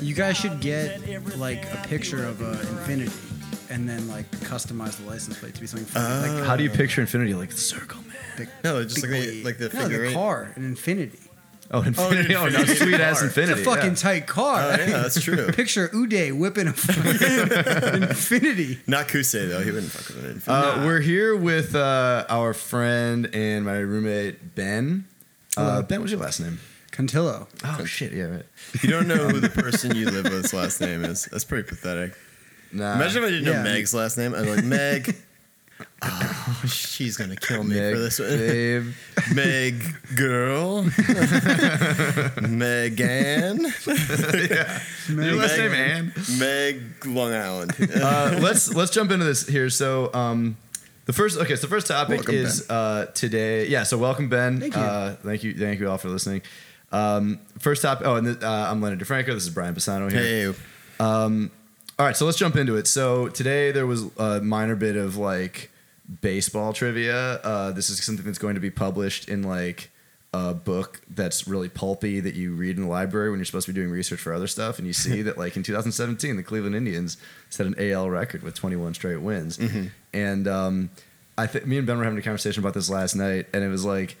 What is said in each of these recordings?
You guys should get like a picture of a Infiniti and then like customize the license plate to be something funny. like How do you picture Infinity? Like the circle, man. big, No, just big like the- like the no, the car, an Infiniti. Oh, Infiniti. Oh, no, Infiniti sweet ass. Infiniti. It's a fucking yeah. tight car. Oh yeah, that's true. Picture Uday whipping a fucking Infiniti. Not Qusay though. He wouldn't fuck with an Infiniti. Uh, We're here with uh, our friend and my roommate Ben. Uh, ben, what's your last name? Contillo. Oh shit, yeah, right. you don't know who the person you live with's last name is. That's pretty pathetic. Nah. Imagine if I didn't yeah. know Meg's last name. I'm like Meg. Oh, she's gonna kill me Meg, for this one. babe. Meg girl. Megan. Yeah. Your last name Ann. Meg Long Island. Uh, let's let's jump into this here. So, um, the first okay, so the first topic Welcome, is uh, today. Yeah, so welcome Ben. Thank you. Uh, thank you. Thank you all for listening. Um, first topic. Oh, and th- uh, I'm Leonard DeFranco. This is Brian Pisano here. hey, All right, so let's jump into it. So today there was a minor bit of like baseball trivia. Uh, this is something that's going to be published in like a book that's really pulpy that you read in the library when you're supposed to be doing research for other stuff, and you see that like in 2017 the Cleveland Indians set an AL record with 21 straight wins, and um, I think me and Ben were having a conversation about this last night, and it was like.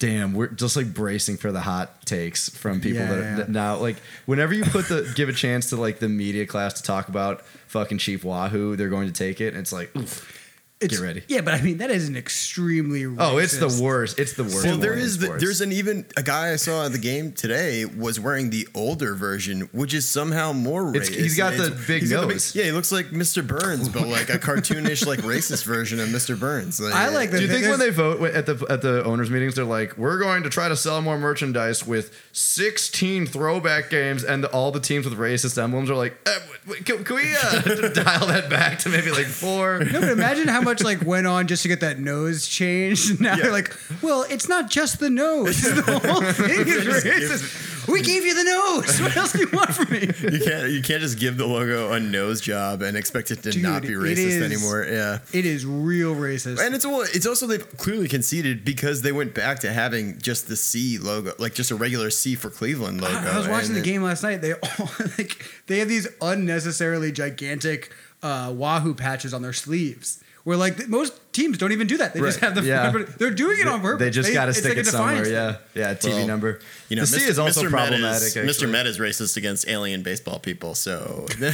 Damn, we're just like bracing for the hot takes from people Yeah, that, yeah. that now like whenever you put the give a chance to like the media class to talk about fucking Chief Wahoo, they're going to take it. And it's like, oof, It's, get ready. Yeah, but I mean that is an extremely Oh, it's the worst. It's the worst. Well, there one in is the, there's an even a guy I saw at the game today was wearing the older version, which is somehow more It's- racist. he's got the It's- big he's got the nose. yeah, he looks like Mr. Burns, but like a cartoonish, like racist version of Mr. Burns. I like Do you think when they vote at the at the owners meetings, they're like, "We're going to try to sell more merchandise with 16 throwback games," and all the teams with racist emblems are like, eh, "Can, can we uh, dial that back to maybe like four? No, but imagine how much like went on just to get that nose changed. Now they're like, well, it's not just the nose. The whole thing is racist. We gave you the nose. What else do you want from me? You can't you can't just give the logo a nose job and expect it to Dude, not be racist is- anymore. Yeah. It is real racist. And it's well, it's also they've clearly conceded because they went back to having just the C logo, like just a regular C for Cleveland logo. I was watching the game last night. They all like they have these unnecessarily gigantic uh, Wahoo patches on their sleeves. Where like th- most teams don't even do that. They just have the Yeah. they're doing it on purpose. They just got to stick like it somewhere. defiance Yeah, yeah. TV Well, number. You know, the C Mr. is also Mr. Problematic. Is, Mr. actually. Met is racist against alien baseball people, so they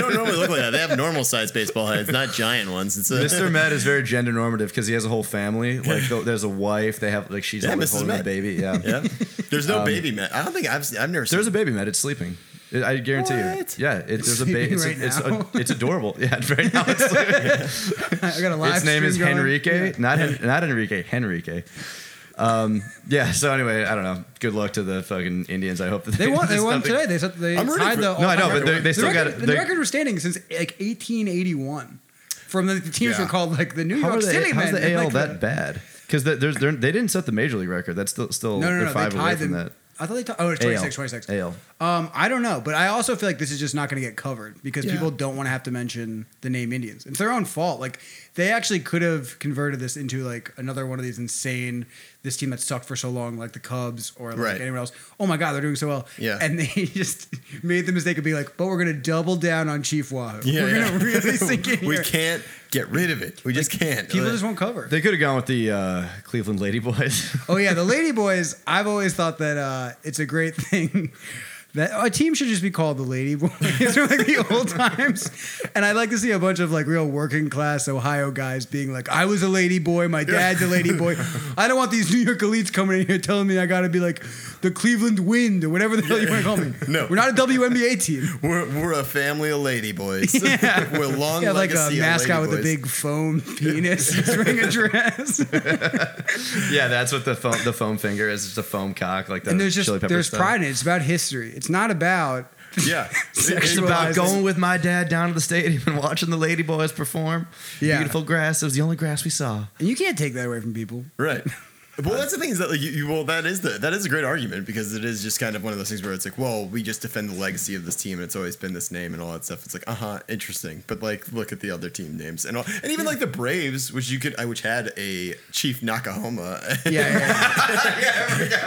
don't normally look like that. They have normal sized baseball heads, not giant ones. It's a, Mr. Met is very gender normative because he has a whole family. Like there's a wife. They have like she's Yeah, always Mrs. holding a baby. Yeah. Yeah, there's no um, baby Met. I don't think I've I've never. There's a baby Met. It's sleeping. It- I guarantee What? you. Yeah. It, there's a baby. It's, right it's, now? it's adorable. Yeah. Right now it's sleeping. I got a live Its name is stream going. Henrique. Yeah. Not Hen- not Enrique. Henrique. Um, yeah. So anyway, I don't know. Good luck to the fucking Indians. I hope that They won. They there's won nothing- today. They said they I'm tied for- the. No, I know, but they- they still the got record, it. The They- record was standing since like 1881. From the, the teams Yeah. were called like the New How York are they, City how's men. the AL Like, that bad? Because the, there's they're- they didn't set the major league record. That's still still No, no, they're no. five They away tied from that. I thought they tied. Oh, it's 26, 26. AL. Um, I don't know, but I also feel like this is just not going to get covered because Yeah. people don't want to have to mention the name Indians. It's their own fault. Like they actually could have converted this into like another one of these insane this team that sucked for so long, like the Cubs or like Right. anyone else. Oh my God, they're doing so well. Yeah. and they just made the mistake of being like, but we're going to double down on Chief Wahoo. Yeah, we're yeah. going to really sink in we here. can't get rid of it. We just can't. People just won't cover. They could have gone with the uh, Cleveland Lady Boys. Oh yeah, the Lady Boys. I've always thought that uh, it's a great thing. That a team should just be called the Lady Boys from like the old times, and I'd like to see a bunch of like real working class Ohio guys being like, "I was a lady boy, my dad's a lady boy." I don't want these New York elites coming in here telling me I got to be like the Cleveland Wind or whatever the hell you want to call me. No. we're not a WNBA team. We're, we're a family of lady boys. Yeah. we're long Yeah, like a mascot with lady a big foam penis wearing a dress. yeah, that's what the foam, the foam finger is. It's a foam cock, like the and there's just there's stuff. pride in it. It's about history. It's not about Yeah, It's about going with my dad down to the stadium and watching the Lady Boys perform. Yeah. Beautiful grass. It was the only grass we saw. And you can't take that away from people. right. Well, that's the thing is that like you, you well that is the that is a great argument because it is just kind of one of those things where it's like, well, we just defend the legacy of this team and it's always been this name and all that stuff. It's like, uh huh, interesting. But like, look at the other team names and all, and even like the Braves, which you could, which had a Chief Noc-A-Homa. Yeah, yeah, yeah.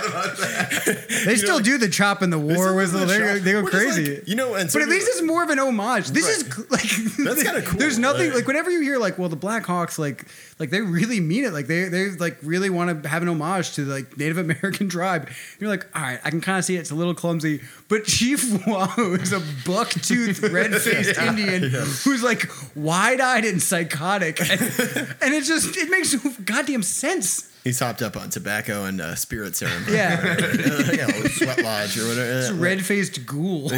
They still do the chop in the war whistle. They go, they go crazy. like, you know, and but at least it's more of an homage. This Right. is like That's kinda cool, There's nothing right? like whenever you hear like, well, the Blackhawks like like they really mean it. Like they they like really want to have an homage to like Native American tribe. You're like, all right, I can kind of see it. It's a little clumsy, but Chief Wahoo is a buck toothed, red faced Indian who's like wide eyed and psychotic, and, and it just it makes goddamn sense. he's hopped up on tobacco and uh, spirit serum. Yeah, yeah, sweat lodge or whatever. it's a red faced ghoul.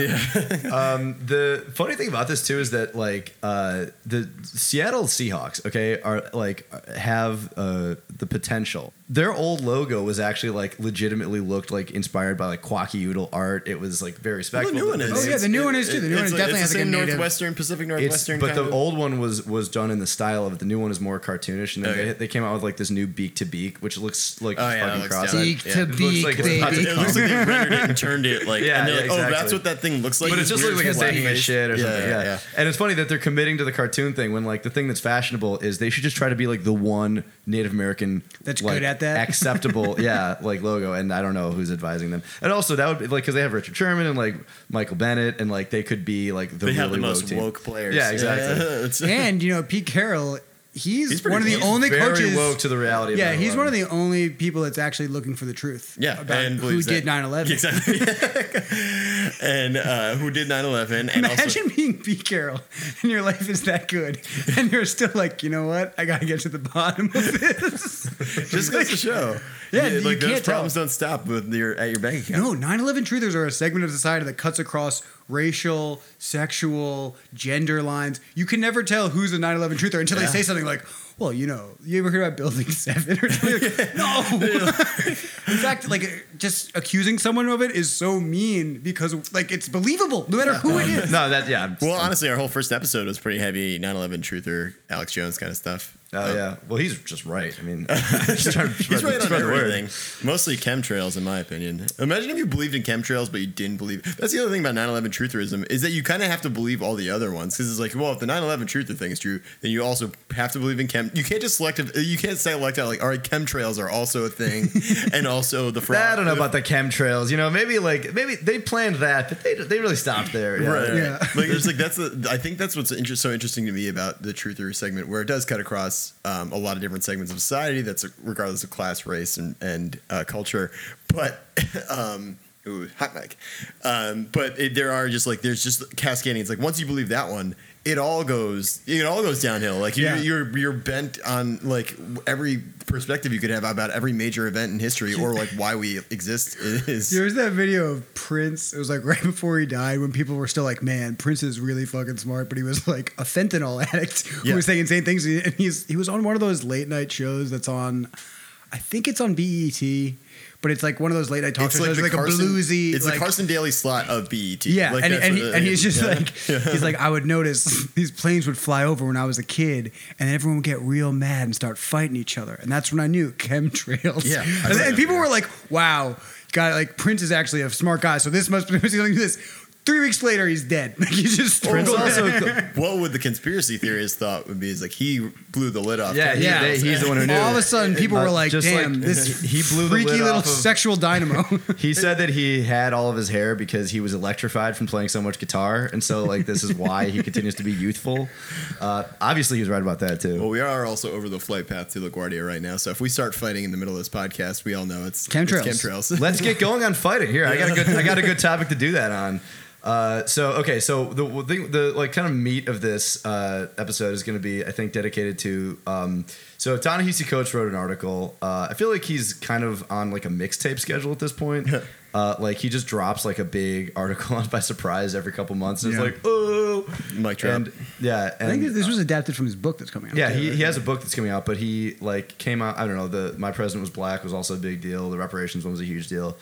Um the funny thing about this too is that like uh, the Seattle Seahawks, okay, are like have uh, the potential. Their old logo was actually like legitimately looked like inspired by like Kwakiutl art. It was like very Well, the new one is. Oh, yeah, the new one is too. The new one is like- definitely it's the has, like, a same native- northwestern, Pacific It's, Northwestern. but kind the of- old one was was done in the style of it. The new one is more cartoonish, and then Oh, they, they came out with like this new beak to beak, which looks like Oh, yeah, that fucking cross. Beak Yeah. to It beak, like it's about to baby. It looks like they rendered it and turned it like, Yeah, and they're yeah, like, oh, that's what that thing looks like. but it just looks like it's flat taking a face. shit or something. Yeah, yeah. And it's funny that they're committing to the cartoon thing when like the thing that's fashionable is they should just try to be like the one Native American That's like, good at that. acceptable, yeah, like logo. And I don't know who's advising them. And also that would be like because they have Richard Sherman and like Michael Bennett and like they could be like the They really have the woke most team. woke players. Yeah, exactly. It's- and you know Pete Carroll, he's, He's one of the only Very coaches. woke to the reality. Yeah, 9/11. he's one of the only people that's actually looking for the truth. Yeah, about and who did that- 9/11. Exactly. and uh, who did 9/11? And also, Imagine being Pete Carroll and your life is that good, and you're still like, you know what? I gotta get to the bottom of this. just goes to show. Yeah, you like those can't tell. problems don't stop with your at your bank account. No, 9/11 truthers are a segment of society that cuts across racial, sexual, gender lines. You can never tell who's a 9/11 truther until they say something like, "Well, you know, you ever hear about Building 7 or something?" Like, no. In fact, like just accusing someone of it is so mean because like it's believable no matter who it is. No, that yeah. Well, honestly, our whole first episode was pretty heavy 9/11 truther, Alex Jones kind of stuff. Oh uh, yeah. Well, he's just right. I mean, just trying to He's right on spread the word. everything. Mostly chemtrails, in my opinion. Imagine if you believed in chemtrails, but you didn't believe. That's the other thing about 9/11 trutherism is that you kind of have to believe all the other ones because it's like, well, if the 9/11 truther thing is true, then you also have to believe in chem. You can't just select. You can't select out like, all right, chemtrails are also a thing, and also the fraud. I don't know about the chemtrails. You know, maybe like maybe they planned that, but they they really stopped there. Yeah. Right, right. Yeah. like it's like that's the. I think that's what's inter- so interesting to me about the truther segment, where it does cut across um, a lot of different segments of society. That's regardless of class, race, and and uh, culture. But um, ooh, hot mic. Um, but it, there are just like there's just cascading. It's like once you believe that one. It all goes. It all goes downhill. Like you're, Yeah. you're you're bent on like every perspective you could have about every major event in history, or like why we exist is. There was that video of Prince. It was like right before he died when people were still like, man, Prince is really fucking smart, but he was like a fentanyl addict who Yeah. was saying insane things. And he's he was on one of those late night shows that's on, I think it's on BET, but it's like one of those late night talk It's shows, like, like, the a Carson, bluesy. It's like, the Carson Daly slot of BET. Yeah, Like, and, and, he, and he's just Yeah. like, he's like, I would notice these planes would fly over when I was a kid, and then everyone would get real mad and start fighting each other, and that's when I knew chemtrails. Yeah, and, and people were like, wow, God, like Prince is actually a smart guy, so this must be something this. Three weeks later, he's dead. Like he's just Prince also. what would the conspiracy theorists thought would be is like he blew the lid off. Yeah, he, Yeah. they- he's the one who knew. All of a sudden, people were like, just "Damn, like- this he blew the freaky lid little off of- sexual dynamo." He said that he had all of his hair because he was electrified from playing so much guitar, and so like this is why he continues to be youthful. Uh, obviously, he was right about that too. Well, we are also over the flight path to LaGuardia right now. So if we start fighting in the middle of this podcast, we all know it's Chemtrails. It's chemtrails. Let's get going on fighting. Here, I got a good, I got a good topic to do that on. Uh, so okay, so the the, the like kind of meat of this uh, episode is going to be, I think, dedicated to. Um, so Ta-Nehisi Coates wrote an article. Uh, I feel like he's kind of on like a mixtape schedule at this point. Uh, like he just drops like a big article on by surprise every couple months. And Yeah. It's like oh, Mic drop. and yeah, I and think this was adapted from his book that's coming out. yeah, too, he, right? he has a book that's coming out, but he like came out. I don't know. The My President Was Black was also a big deal. The reparations one was a huge deal,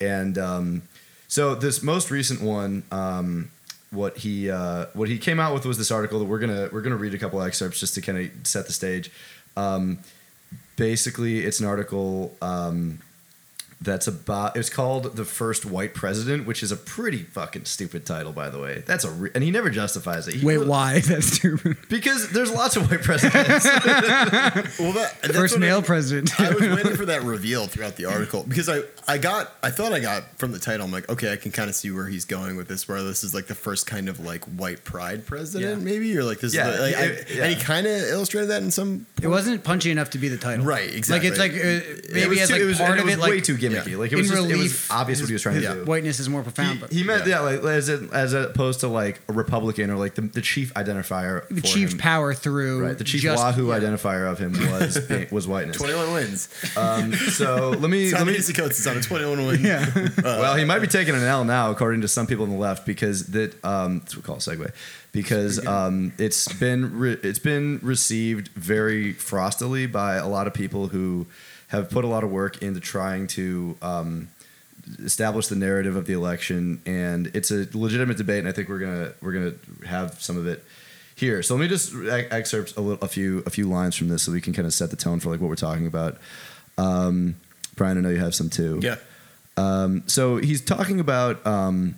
and um, so this most recent one, um, what he uh, what he came out with was this article that we're gonna we're gonna read a couple excerpts just to kind of set the stage. Um, basically, it's an article um, that's about. It's called "The First White President," which is a pretty fucking stupid title, by the way. That's a re- and he never justifies it. He Wait, why? That's stupid. Because there's lots of white presidents. Well, that, First male I, president. I was waiting for that reveal throughout the article because I, I got I thought I got from the title I'm like okay I can kind of see where he's going with this where this is like the first kind of like white pride president Yeah. maybe or like this Yeah, is the, like, I- yeah. and he kind of illustrated that in some It wasn't punchy enough to be the title. Right, exactly. Like it's like uh, it maybe was as like it was, part and of it it, was way like too gimmicky. yeah. Like it was, in just, relief, it was obvious what he was trying his to do. Whiteness is more profound, but He meant Yeah. yeah, like as, a, as opposed to like a Republican or like the, the chief identifier. the for chief him. power through Right, the chief just- Wahoo yeah. identifier of him was was whiteness. 21 wins. Um, so let me let Simon me. Easy Coates is on a 21 win. Yeah. well, he might be taking an L now, according to some people on the left, because that um, that's what we call a segue, because um, it's been re- it's been received very frostily by a lot of people who have put a lot of work into trying to um, establish the narrative of the election, and it's a legitimate debate, and I think we're gonna we're gonna have some of it here. So let me just excerpt a, little, a few a few lines from this, so we can kind of set the tone for like what we're talking about. Um, Brian, I know you have some too. Yeah. Um, so he's talking about um,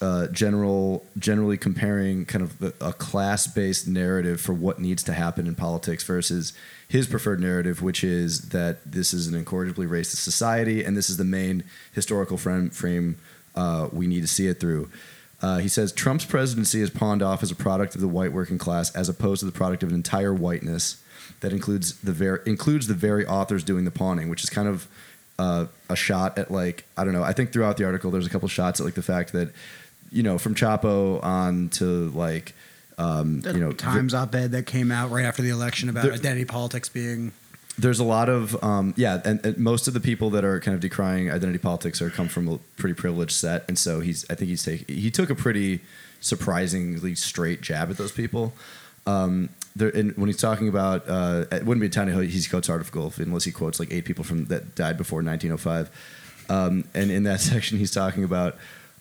uh, general, generally comparing kind of a class-based narrative for what needs to happen in politics versus his preferred narrative, which is that this is an incorrigibly racist society, and this is the main historical frame, frame uh, we need to see it through. Uh, he says Trump's presidency is pawned off as a product of the white working class, as opposed to the product of an entire whiteness that includes the very includes the very authors doing the pawning, which is kind of uh, a shot at like I don't know. I think throughout the article there's a couple shots at like the fact that you know from Chapo on to like um, you know Times op-ed that came out right after the election about There- identity politics being there's a lot of um, yeah, and, and most of the people that are kind of decrying identity politics are come from a pretty privileged set, and so he's I think he's take, he took a pretty surprisingly straight jab at those people. Um, there, and when he's talking about uh, it wouldn't be a tiny he quotes article unless he quotes like eight people from that died before 1905, um, and in that section he's talking about.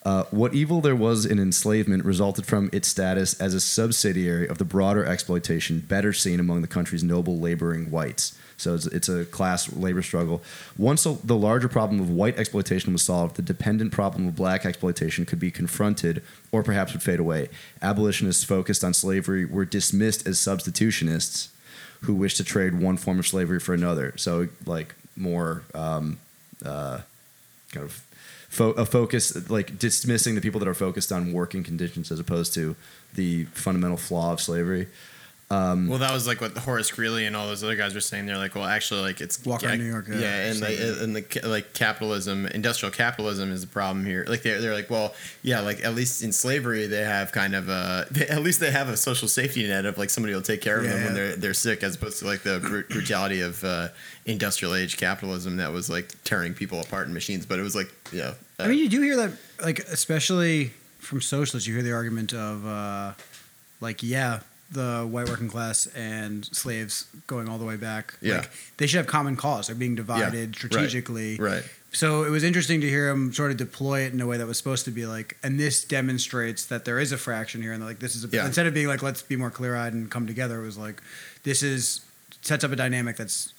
Uh, what evil there was in enslavement resulted from its status as a subsidiary of the broader exploitation better seen among the country's noble laboring whites. So it's, it's a class labor struggle. Once the- the larger problem of white exploitation was solved, the dependent problem of black exploitation could be confronted or perhaps would fade away. Abolitionists focused on slavery were dismissed as substitutionists who wished to trade one form of slavery for another. So, like, more um, uh, kind of fo- a focus, like dismissing the people that are focused on working conditions as opposed to the fundamental flaw of slavery. Well, that was like what Horace Greeley and all those other guys were saying. They're like, well, actually, like it's Walker in New York, yeah. yeah, and like and the like capitalism, industrial capitalism is the problem here. Like they're they're like, well, yeah, like at least in slavery they have kind of a they, at least they have a social safety net of like somebody will take care of them Yeah. when they're they're sick, as opposed to like the bru- brutality of uh, industrial age capitalism that was like tearing people apart in machines. But it was like, yeah, uh, I mean, you do hear that, like, especially from socialists, you hear the argument of, uh, like, yeah, the white working class and slaves going all the way back. Yeah. Like, they should have common cause. They're being divided right. strategically. Right. So it was interesting to hear him sort of deploy it in a way that was supposed to be like, and this demonstrates that there is a fraction here, and like this is a, Yeah. instead of being like, let's be more clear eyed and come together, it was like, this is sets up a dynamic that's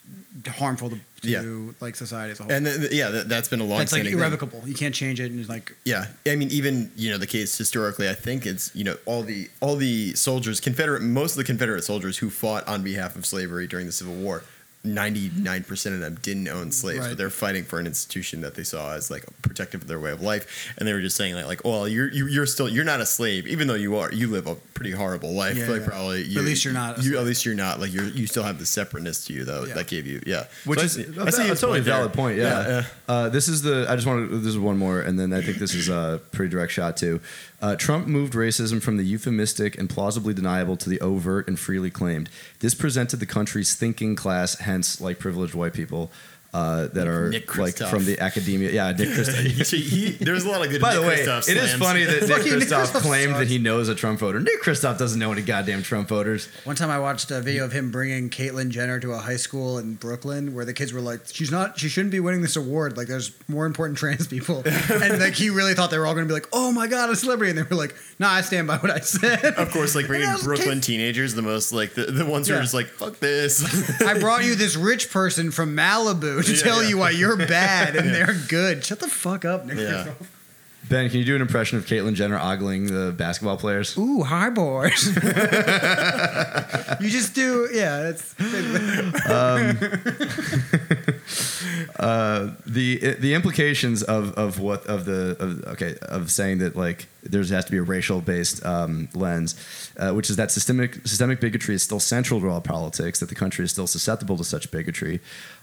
harmful to, to Yeah. like society as a whole. And th- th- yeah, that, that's been a long that's like irrevocable. You can't change it, and it's like Yeah, I mean, even you know the case historically, I think it's you know all the all the soldiers, Confederate, most of the Confederate soldiers who fought on behalf of slavery during the Civil War, ninety nine percent of them didn't own slaves, Right. but they're fighting for an institution that they saw as like protective of their way of life, and they were just saying like, like well, you're you, you're still you're not a slave, even though you are, you live a pretty horrible life, Yeah, like yeah. probably. You, at least you're not You, at least you're not like you're you still have the separateness to you though Yeah. that gave you yeah, which So I is see- a, I see a totally there. valid point. Yeah. Yeah, yeah. Uh, this is the. I just wanted. This is one more, and then I think this is a pretty direct shot too. Uh, Trump moved racism from the euphemistic and plausibly deniable to the overt and freely claimed. This presented the country's thinking class, hence like privileged white people. Uh, that are Nick like from the academia. Yeah, Nick Kristof. He- he- there's a lot of good. Stuff by the way, Kristof it is slams. funny that Nick Fucking Nick Kristof Kristof claimed that he knows a Trump voter. Nick Kristof doesn't know any goddamn Trump voters. One time I watched a video of him bringing Caitlyn Jenner to a high school in Brooklyn where the kids were like, she's not, she shouldn't be winning this award. Like, there's more important trans people. and like, he really thought they were all going to be like, oh my God, a celebrity. And they were like, nah, I stand by what I said. Of course, like bringing And I was Brooklyn like, teenagers, the most like the, the ones who are just like fuck this. I brought you this rich person from Malibu to Yeah, tell yeah. you why you're bad and they're good. Shut the fuck up, Nick. Yeah. Ben, can you do an impression of Caitlyn Jenner ogling the basketball players? Ooh, hi, boys. you just do, yeah. That's Uh, the the implications of, of what of the of, okay of saying that like there has to be a racial based um, lens, uh, which is that systemic systemic bigotry is still central to all politics. That the country is still susceptible to such bigotry.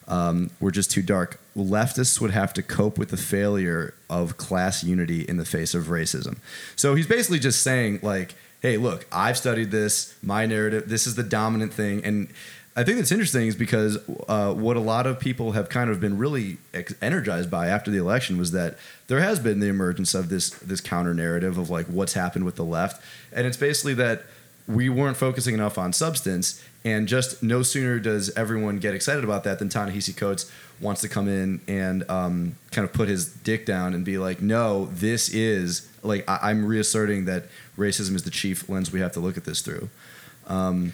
Um, we're just too dark. Leftists would have to cope with the failure of class unity in the face of racism. So he's basically just saying like, hey, look, I've studied this. My narrative. This is the dominant thing, and I think that's interesting is because uh, what a lot of people have kind of been really ex- energized by after the election was that there has been the emergence of this this counter narrative of like what's happened with the left, and it's basically that we weren't focusing enough on substance, and just no sooner does everyone get excited about that than Ta-Nehisi Coates wants to come in and um, kind of put his dick down and be like, no, this is like I- I'm reasserting that racism is the chief lens we have to look at this through. Um,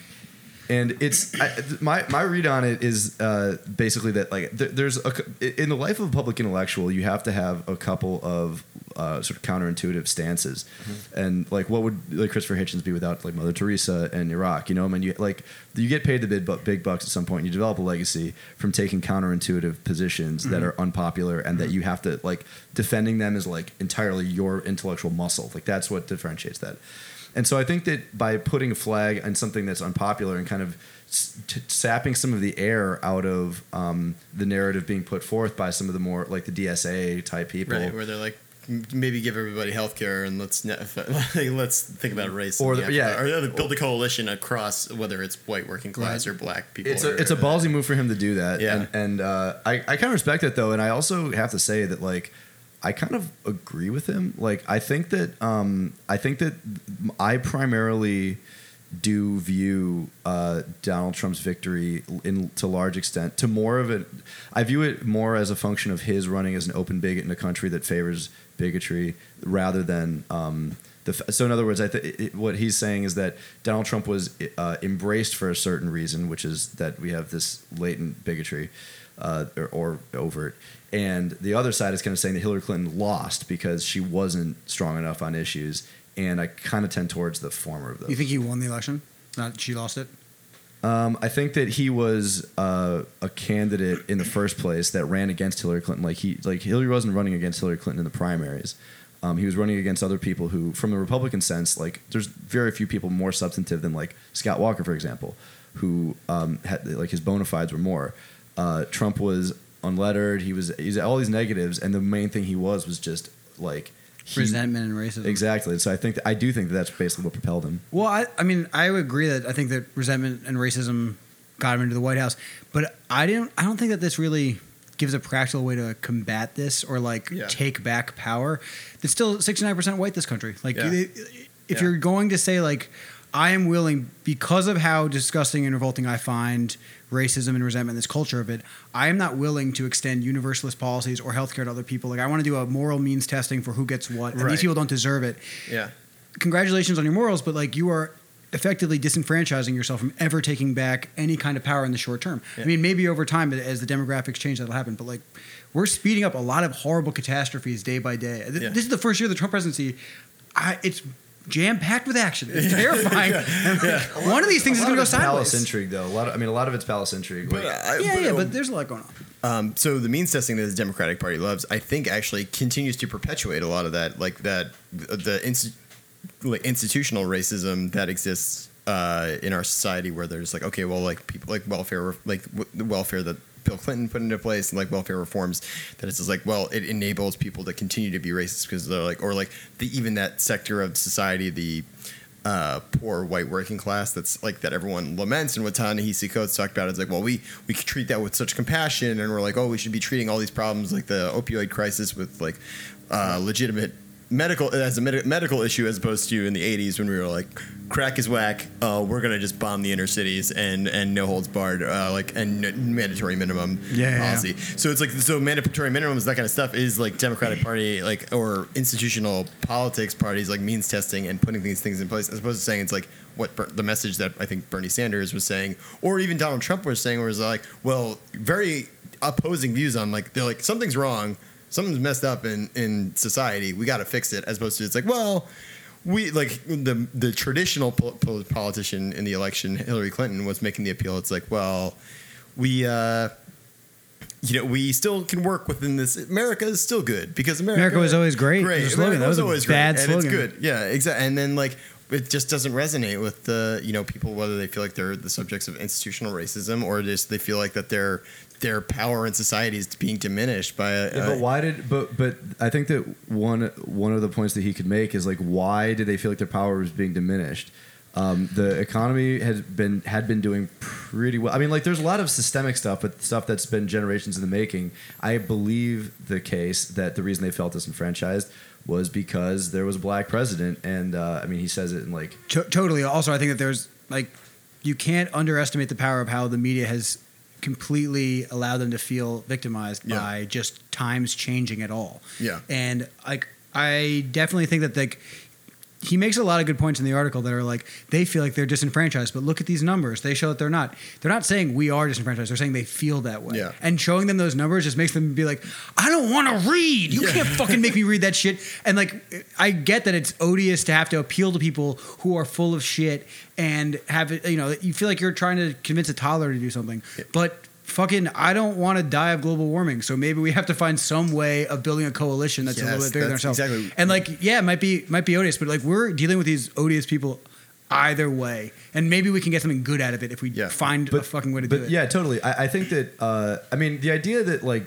and it's I, my my read on it is uh, basically that like th- there's a in the life of a public intellectual you have to have a couple of uh, sort of counterintuitive stances, and like what would like Christopher Hitchens be without like Mother Teresa and Iraq? You know, I mean, you like you get paid the big bu- big bucks at some point. And you develop a legacy from taking counterintuitive positions that are unpopular and that you have to like defending them is like entirely your intellectual muscle. Like that's what differentiates that. And so I think that by putting a flag on something that's unpopular and kind of t- sapping some of the air out of um, the narrative being put forth by some of the more like the DSA type people, right, where they're like maybe give everybody health care and let's let's think about race Or the- yeah. or build a coalition across whether it's white working class Right. or black people. it's a or- it's a ballsy move for him to do that. Yeah. And, and uh, I I kind of respect it though, and I also have to say that like. I kind of agree with him. Like, I think that um, I think that I primarily do view uh, Donald Trump's victory in to large extent to more of it. I view it more as a function of his running as an open bigot in a country that favors bigotry rather than. Um, the, f- so in other words, I th- what he's saying is that Donald Trump was uh, embraced for a certain reason, which is that we have this latent bigotry uh, or, or overt, and the other side is kind of saying that Hillary Clinton lost because she wasn't strong enough on issues, and I kind of tend towards the former of those. You think he won the election? Not she lost it. Um, I think that he was uh, a candidate in the first place that ran against Hillary Clinton. Like he, like Hillary wasn't running against Hillary Clinton in the primaries. Um, he was running against other people who, from the Republican sense, like there's very few people more substantive than like Scott Walker, for example, who um, had like his bona fides were more. Uh, Trump was unlettered. He was he's all these negatives, and the main thing he was was just like he- Resentment and racism. Exactly. So I think that, I do think that that's basically what propelled him. Well, I, I mean, I would agree that I think that resentment and racism got him into the White House, but I didn't. I don't think that this really gives a practical way to combat this or like Yeah. take back power. It's still sixty nine percent white. This country, like, Yeah. if Yeah. you're going to say like, I am willing because of how disgusting and revolting I find racism and resentment, this culture of it, I am not willing to extend universalist policies or healthcare to other people. Like, I want to do a moral means testing for who gets what, and Right. these people don't deserve it yeah. congratulations on your morals, but like you are effectively disenfranchising yourself from ever taking back any kind of power in the short term. Yeah. I mean, maybe over time as the demographics change, that'll happen. But like, we're speeding up a lot of horrible catastrophes day by day. Yeah. This is the first year of the Trump presidency. I, it's jam packed with action. It's terrifying. And, like, One of these things is going to go of it's Palace intrigue, though. A lot of, I mean, a lot of it's palace intrigue. But, Like, I, Yeah, but, yeah, um, but there's a lot going on. Um, so the means testing that the Democratic Party loves, I think, actually continues to perpetuate a lot of that, like that the insti- like institutional racism that exists uh, in our society, where there's like, okay, well, like people like welfare, like w- the welfare that Bill Clinton put into place, and like welfare reforms, that it's just like, well, it enables people to continue to be racist because they're like, or like the even that sector of society, the uh, poor white working class that's like that everyone laments and what Ta-Nehisi Coates talked about is like well we we could treat that with such compassion and we're like oh we should be treating all these problems like the opioid crisis with like uh, legitimate medical as a med- medical issue as opposed to in the 80s when we were like crack is whack uh, we're gonna just bomb the inner cities and and no holds barred uh, like and n- mandatory minimum Yeah, yeah, policy. So it's like so mandatory minimums that kind of stuff is like democratic party like or institutional politics parties like means testing and putting these things in place as opposed to saying it's like what Ber- the message that i think bernie sanders was saying or even donald trump was saying was like well very opposing views on like they're like something's wrong something's messed up in in society we got to fix it as opposed to it's like well we like the the traditional pol- pol- politician in the election hillary clinton was making the appeal it's like well we uh you know, we still can work within this. America is still good because America, America was always great. Great, was slogan. America That was a always bad great, slogan. it's good. Yeah, exactly. And then like it just doesn't resonate with the you know people whether they feel like they're the subjects of institutional racism or just they feel like that their their power in society is being diminished by a, Yeah, but why did but but I think that one one of the points that he could make is like why did they feel like their power was being diminished? Um, the economy had been had been doing pretty well. I mean, like there's a lot of systemic stuff, but stuff that's been generations in the making. I believe the case that the reason they felt disenfranchised was because there was a black president, and uh, I mean, he says it in like To- totally. Also, I think that there's like you can't underestimate the power of how the media has completely allow them to feel victimized Yeah. by just times changing at all. Yeah. And like I definitely think that like he makes a lot of good points in the article that are like they feel like they're disenfranchised, but look at these numbers. They show that they're not. They're not saying we are disenfranchised. They're saying they feel that way. Yeah. And showing them those numbers just makes them be like, I don't want to read. You Yeah. can't fucking make me read that shit. And like, I get that it's odious to have to appeal to people who are full of shit and have it. You know, you feel like you're trying to convince a toddler to do something, but. Fucking, I don't want to die of global warming, so maybe we have to find some way of building a coalition that's a little bit bigger than ourselves. exactly- And like, yeah, it might be might be odious, but like we're dealing with these odious people either way, and maybe we can get something good out of it if we Yeah. find a fucking way to but do it. yeah, totally. I, I think that uh, I mean the idea that like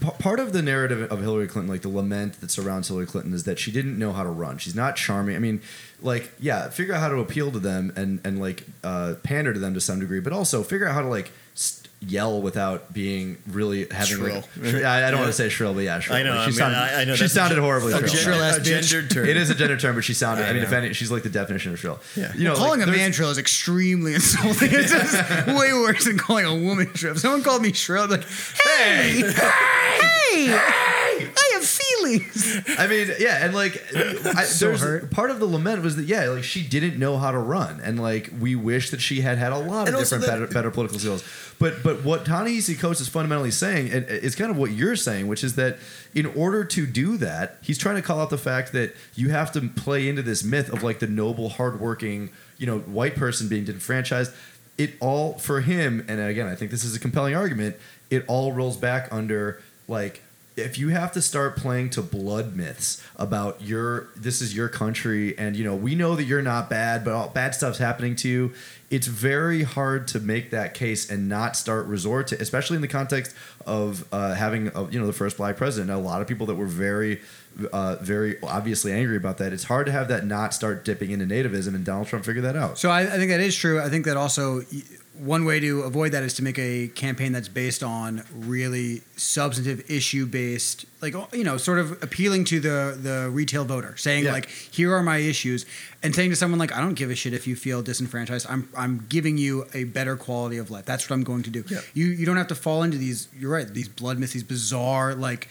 p- part of the narrative of Hillary Clinton, like the lament that surrounds Hillary Clinton, is that she didn't know how to run. She's not charming. I mean, like yeah, figure out how to appeal to them and and like uh, pander to them to some degree, but also figure out how to like. St- yell without being really having Shrill. like I, I don't want to say shrill but yeah shrill I know, Like, I she mean, sounded, I- I know she sounded horribly a shrill gen- a gendered term. it is a gender term but she sounded I, I mean if any, she's like the definition of shrill Yeah. you know calling like, a man shrill is extremely insulting. It's just way worse than calling a woman shrill. If someone called me shrill, I'd be like, hey, hey, hey, hey, I have feelings. I mean, yeah, and like, I, So there's hurt. part of the lament was that yeah, like she didn't know how to run, and like we wish that she had had a lot of And also different that- better, better political skills. But but what Ta-Nehisi Coates is fundamentally saying, and it's kind of what you're saying, which is that in order to do that, he's trying to call out the fact that you have to play into this myth of like the noble, hardworking, you know, white person being disenfranchised. It all for him, and again, I think this is a compelling argument. It all rolls back under like if you have to start playing to blood myths about your this is your country and you know we know that you're not bad but all bad stuff's happening to you it's very hard to make that case and not start resort to especially in the context of uh, having a, you know the first black president a lot of people that were very uh, very obviously angry about that it's hard to have that not start dipping into nativism and donald trump figured that out So I, I think that is true. I think that also one way to avoid that is to make a campaign that's based on really substantive issue based, like you know, sort of appealing to the the retail voter, saying Yeah. like, here are my issues, and saying to someone like, I don't give a shit if you feel disenfranchised. I'm I'm giving you a better quality of life. That's what I'm going to do. Yeah. You you don't have to fall into these. You're right. These blood myths, these bizarre like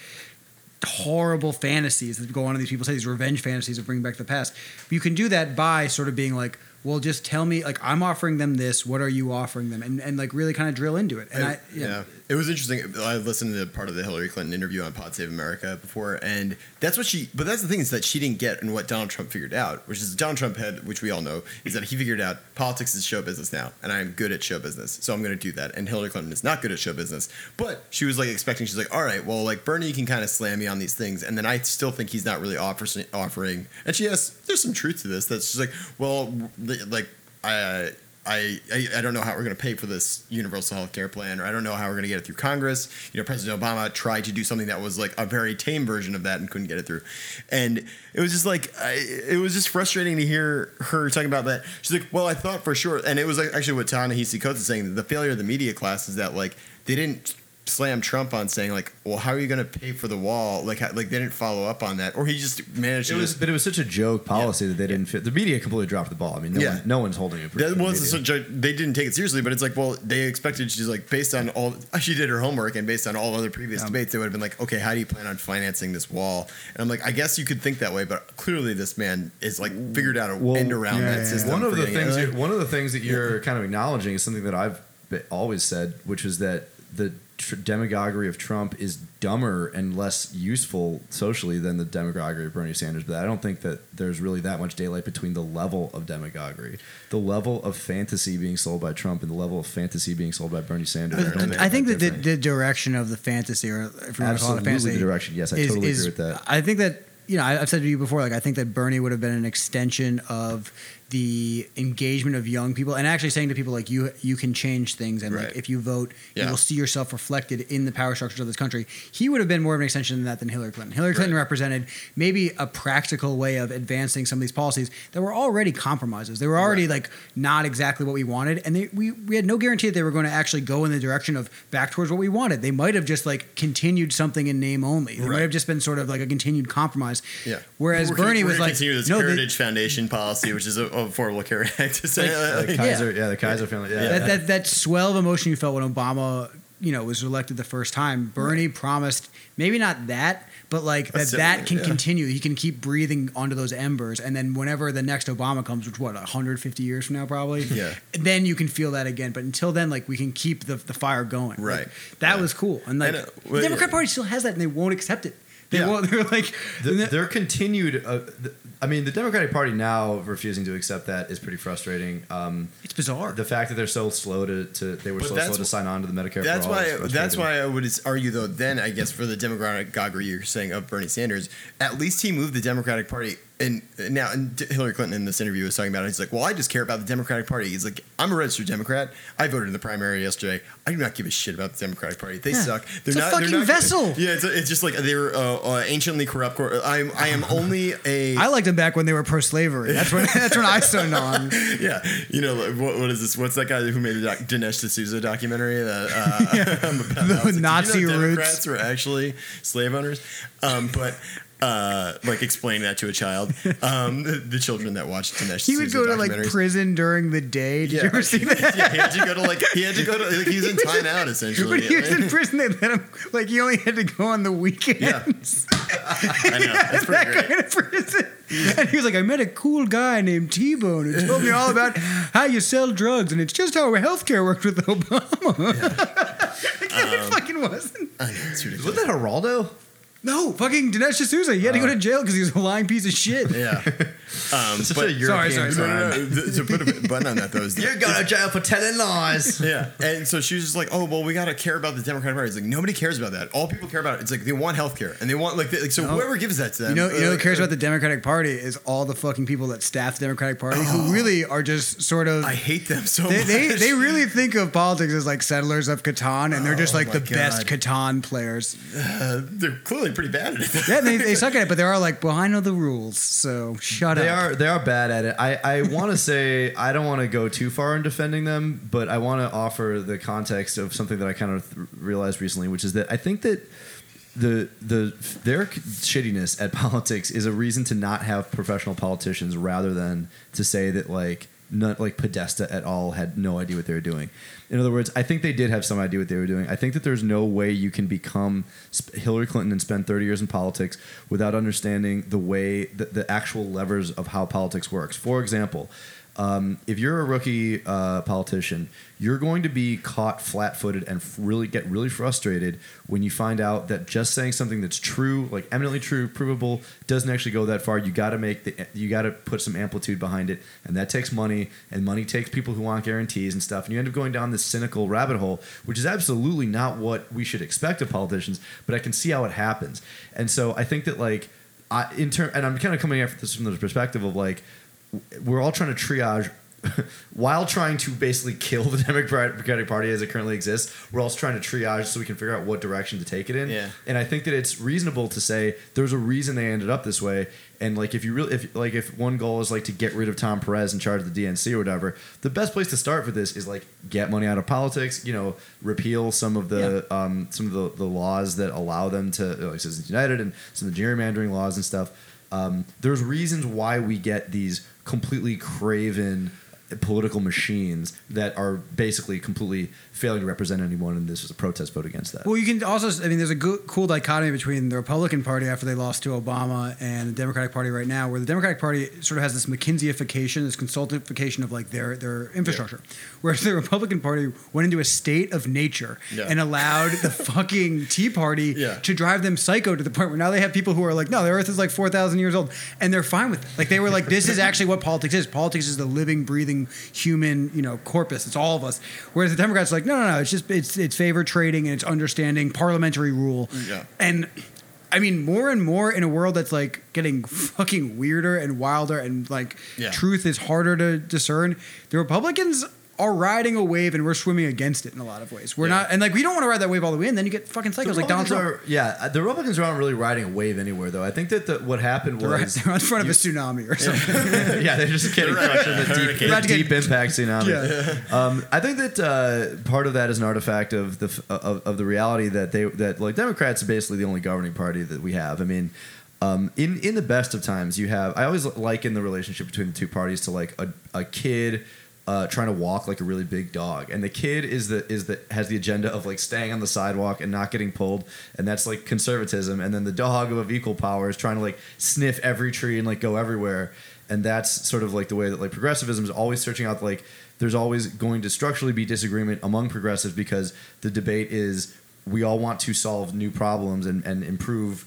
horrible fantasies that go on in these people say these revenge fantasies of bringing back the past. You can do that by sort of being like, well, just tell me like I'm offering them this. What are you offering them? And and like really kind of drill into it. And I, yeah. it was interesting. I listened to part of the Hillary Clinton interview on Pod Save America before, and that's what she. But that's the thing is that she didn't get, and what Donald Trump figured out, which is Donald Trump had, which we all know, is that he figured out politics is show business now, and I'm good at show business, so I'm going to do that. And Hillary Clinton is not good at show business, but she was like expecting. She's like, all right, well, like Bernie can kind of slam me on these things, and then I still think he's not really offering. Offering, and she has. There's some truth to this. That's just like, well, like I I, I, I don't know how we're going to pay for this universal health care plan, or I don't know how we're going to get it through Congress. You know, President Obama tried to do something that was like a very tame version of that and couldn't get it through. And it was just like, I, it was just frustrating to hear her talking about that. She's like, well, I thought for sure. And it was like actually what Ta-Nehisi Coates is saying the failure of the media class is that like they didn't slam Trump on saying like, well, how are you going to pay for the wall? Like, how, like they didn't follow up on that, or he just managed It to was, just but it was such a joke policy that they didn't fit. The media completely dropped the ball. I mean, no, Yeah. one, no one's holding it. That was such a, they didn't take it seriously, but it's like, well, they expected she's like based on all she did her homework and based on all other previous Yeah. debates, they would have been like, okay, how do you plan on financing this wall? And I'm like, I guess you could think that way, but clearly this man is like figured out a Well, end around yeah, that yeah, system. one of the things one of the things that you're kind of acknowledging is something that I've always said, which is that the tr- demagoguery of Trump is dumber and less useful socially than the demagoguery of Bernie Sanders. But I don't think that there's really that much daylight between the level of demagoguery, the level of fantasy being sold by Trump, and the level of fantasy being sold by Bernie Sanders. Don't I think that the, the direction of the fantasy, or if you want to call it fantasy, the direction. Yes, I is- totally is- agree with that. I think that you know I- I've said to you before, like I think that Bernie would have been an extension of the engagement of young people, and actually saying to people like you, you can change things, and Right. like if you vote, Yeah. you will see yourself reflected in the power structures of this country. He would have been more of an extension than that than Hillary Clinton. Hillary Clinton Right. represented maybe a practical way of advancing some of these policies that were already compromises. They were already Right. like not exactly what we wanted, and they, we we had no guarantee that they were going to actually go in the direction of back towards what we wanted. They might have just like continued something in name only. They might have just been sort of like a continued compromise. Yeah. Whereas We're Bernie was like, continue this no, they- Heritage Foundation policy, which is a, a Affordable Care Act. To say, Like uh, like, Kaiser, yeah. the Kaiser family. Yeah, that, that that swell of emotion you felt when Obama, you know, was elected the first time. Bernie promised maybe not that, but like that That's that it, can yeah. continue. He can keep breathing onto those embers, and then whenever the next Obama comes, which what 150 years from now probably, Yeah. then you can feel that again. But until then, like we can keep the the fire going. Like, Right. that Yeah. was cool, and like know. Uh, the Well, Democrat yeah. Party still has that, and they won't accept it. They Yeah. won't. They're like, The, and the- their continued, uh, th- I mean, the Democratic Party now refusing to accept that is pretty frustrating. Um, it's bizarre. the fact that they're so slow to, to they were But so slow to sign on to the Medicare. That's for all why. is That's why I would argue, though. Then I guess for the demagoguery you're saying of Bernie Sanders, at least he moved the Democratic Party. And now, and Hillary Clinton in this interview was talking about it. He's like, "Well, I just care about the Democratic Party." He's like, "I'm a registered Democrat. I voted in the primary yesterday. I do not give a shit about the Democratic Party. They Yeah. suck. They're it's a fucking vessel. Yeah, it's, it's just like they're uh, uh, anciently corrupt. cor- I'm I am only a I liked them back when they were pro-slavery. That's when that's when I started on. yeah, you know like, what, what is this? What's that guy who made the doc, Dinesh D'Souza documentary? That uh, about The? Like, did you Nazi know roots. Democrats were actually slave owners, um, but. Uh, like explaining that to a child, um, the, the children that watched Dinesh. He would D'Souza go to like prison during the day. Did you ever see that? yeah, he had to go to like he had to go to like he was in timeout essentially. When he was in prison, they let him like he only had to go on the weekends. I know that's pretty that great. kind of prison. And he was like, I met a cool guy named T Bone who told me all about how you sell drugs, and it's just how healthcare worked with Obama. it Um, fucking wasn't. I know it's ridiculous. was that Geraldo? No, fucking Dinesh D'Souza. He had to go to jail because he was a lying piece of shit. Yeah, um, Such but a European sorry, no, no, no, th- to put a button on that though is You're going to jail for telling lies. Yeah, and so she was just like, "Oh, well, we got to care about the Democratic Party." It's like nobody cares about that. All people care about it's like they want health care and they want like, they, like so No. whoever gives that to them. You know, you know uh, who cares about the Democratic Party is all the fucking people that staff the Democratic Party who really are just sort of. I hate them so they, much. they, they really think of politics as like settlers of Catan, and they're just Oh like my the best God. Catan players. Uh, they're clearly pretty bad at it. Yeah, they, they suck at it, but they are like, well, I know the rules, so shut They up. are they are bad at it. I, I want to say I don't want to go too far in defending them, but I want to offer the context of something that I kind of th- realized recently, which is that I think that the the their shittiness at politics is a reason to not have professional politicians rather than to say that like not like Podesta at all had no idea what they were doing. In other words, I think they did have some idea what they were doing. I think that there's no way you can become Hillary Clinton and spend 30 years in politics without understanding the way the, the actual levers of how politics works. For example, um, if you're a rookie uh, politician, you're going to be caught flat-footed and really get really frustrated when you find out that just saying something that's true, like eminently true, provable, doesn't actually go that far. You got to make the, you got to put some amplitude behind it, and that takes money, and money takes people who want guarantees and stuff, and you end up going down this cynical rabbit hole, which is absolutely not what we should expect of politicians. But I can see how it happens, and so I think that like, I in turn, and I'm kind of coming at this from the perspective of like we're all trying to triage while trying to basically kill the Democratic Party as it currently exists, we're also trying to triage so we can figure out what direction to take it in. Yeah. And I think that it's reasonable to say there's a reason they ended up this way. And like if you really if like if one goal is like to get rid of Tom Perez in charge of the DNC or whatever, the best place to start for this is like get money out of politics. You know, repeal some of the um, some of the, the laws that allow them to like Citizens United and some of the gerrymandering laws and stuff. Um, there's reasons why we get these completely craven political machines that are basically completely failing to represent anyone, and this was a protest vote against that. Well, you can also, I mean, there's a good, cool dichotomy between the Republican Party after they lost to Obama and the Democratic Party right now, where the Democratic Party sort of has this McKinseyfication, this consultantification of like their their infrastructure, whereas the Republican Party went into a state of nature Yeah. and allowed the fucking Tea Party Yeah. to drive them psycho to the point where now they have people who are like, no, the Earth is like four thousand years old, and they're fine with it. Like they were like, this is actually what politics is. Politics is the living, breathing human, you know, corpus. It's all of us. Whereas the Democrats are like, no, no, no. It's just it's it's favor trading and it's understanding parliamentary rule. Yeah. And I mean, more and more in a world that's like getting fucking weirder and wilder, and like Yeah. truth is harder to discern. The Republicans are riding a wave, and we're swimming against it in a lot of ways. We're Yeah. not, and like we don't want to ride that wave all the way in. Then you get fucking The psychos like Donald Trump. Are- yeah, uh, the Republicans aren't really riding a wave anywhere, though. I think that the, what happened They're, was, they're in front of a tsunami or something. yeah, they're just getting Right. crushed in the deep, Hurricane. the About get- deep impact tsunami. Yeah. Um, I think that uh, part of that is an artifact of the of, of the reality that they that like Democrats are basically the only governing party that we have. I mean. Um, in in the best of times, you have. I always liken the relationship between the two parties to like a, a kid uh, trying to walk like a really big dog, and the kid is the is the has the agenda of like staying on the sidewalk and not getting pulled, and that's like conservatism. And then the dog of equal power is trying to like sniff every tree and like go everywhere, and that's sort of like the way that like progressivism is always searching out like there's always going to structurally be disagreement among progressives because the debate is we all want to solve new problems and, and improve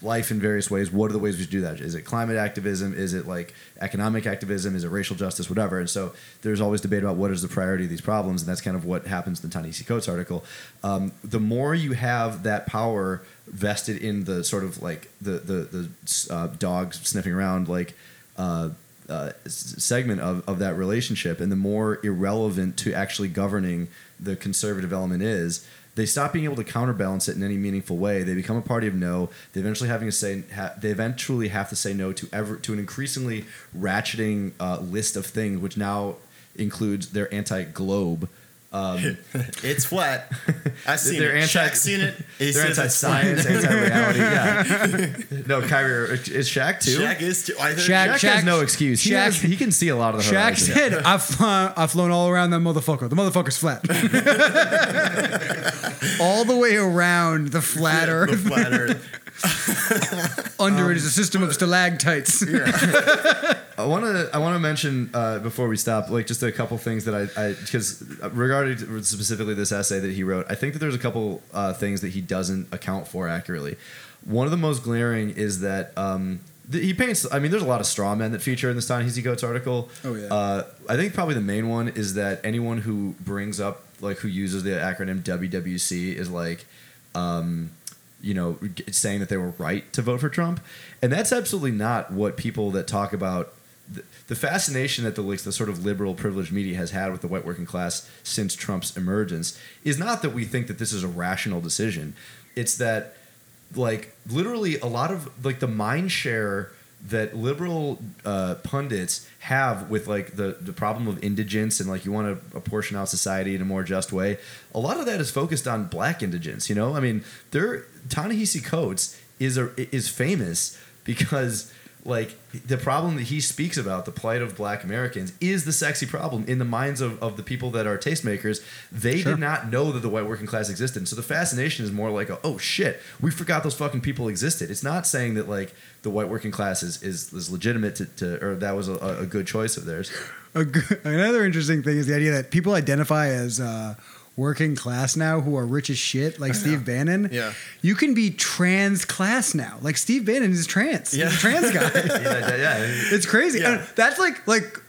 life in various ways. What are the ways we should do that? Is it climate activism? Is it like economic activism? Is it racial justice? Whatever. And so there's always debate about what is the priority of these problems, and that's kind of what happens in the Ta-Nehisi Coates article. Um, the more you have that power vested in the sort of like the the the uh, sniffing around like. Uh, uh, segment of, of that relationship, and the more irrelevant to actually governing the conservative element is, they stop being able to counterbalance it in any meaningful way. They become a party of no. They eventually having to say ha, they eventually have to say no to ever to an increasingly ratcheting uh, list of things, which now includes their anti-globe. Um, It's flat. I've seen They're it. anti- Shaq's seen it. He they're says it's flat. anti-science, anti-reality. Yeah. no, Kyrie is Shaq too. Shaq is too. I think Shaq- Shaq, has no excuse. He, Shaq- has- he can see a lot of the Shaq horizon. said, I've, flown, I've flown all around that motherfucker. The motherfucker's flat. all the way around the flat the earth. flat Earth. Under it is a system of stalactites. I want to I want to mention uh, before we stop, like just a couple things that I because regarding specifically this essay that he wrote, I think that there's a couple uh, things that he doesn't account for accurately. One of the most glaring is that um, th- he paints. I mean, there's a lot of straw men that feature in this Ta-Nehisi Coates article. Oh, yeah. Uh, I think probably the main one is that anyone who brings up like who uses the acronym WWC is like. Um, you know, saying that they were right to vote for Trump, and that's absolutely not what people that talk about the, the fascination that the the sort of liberal privileged media has had with the white working class since Trump's emergence is not that we think that this is a rational decision. It's that like literally a lot of like the mind share that liberal uh, pundits have with like the, the problem of indigence and like you want to apportion out society in a more just way a lot of that is focused on black indigence you know? I mean there ta-nehisi coates is a is famous because like the problem that he speaks about the plight of black americans is the sexy problem in the minds of, of the people that are tastemakers. They Sure. did not know that the white working class existed. So the fascination is more like a, oh shit we forgot those fucking people existed. It's not saying that like the white working class is is, is legitimate to, to or that was a, a good choice of theirs. A g- another interesting thing is the idea that people identify as uh, working class now who are rich as shit, like Steve Bannon. Yeah. You can be trans class now. Like Steve Bannon is trans. Yeah. He's a trans guy. yeah, yeah, yeah. it's crazy. Yeah. That's like like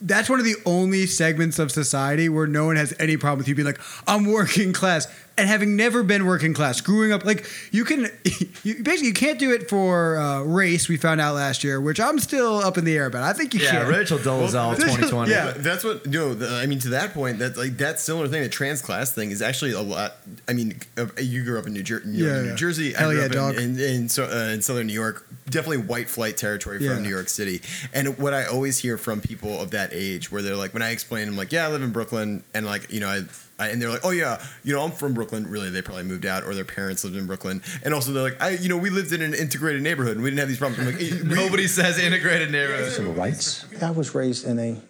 that's one of the only segments of society where no one has any problem with you being like, I'm working class. And having never been working class, growing up, like you can, you, basically, you can't do it for uh, race. We found out last year, which I'm still up in the air about. I think you Yeah, can. Rachel Dolezal, this is- 2020. yeah. That's what no. The, I mean, to that point, that's like that similar thing. The trans class thing is actually a lot. I mean, uh, you grew up in New, Jer- New, Yeah, New yeah. Jersey. Hell I grew yeah, up dog. in, in, in, so, uh, in southern New York. Definitely white flight territory from Yeah. New York City. And what I always hear from people of that age, where they're like, when I explain, I'm like, yeah, I live in Brooklyn, and like, you know, I. I, and they're like, oh yeah, you know, I'm from Brooklyn. Really, they probably moved out, or their parents lived in Brooklyn. And also, they're like, I, you know, we lived in an integrated neighborhood, and we didn't have these problems. I'm like, "Eh, we- Nobody says integrated neighborhood. civil rights. I was raised in a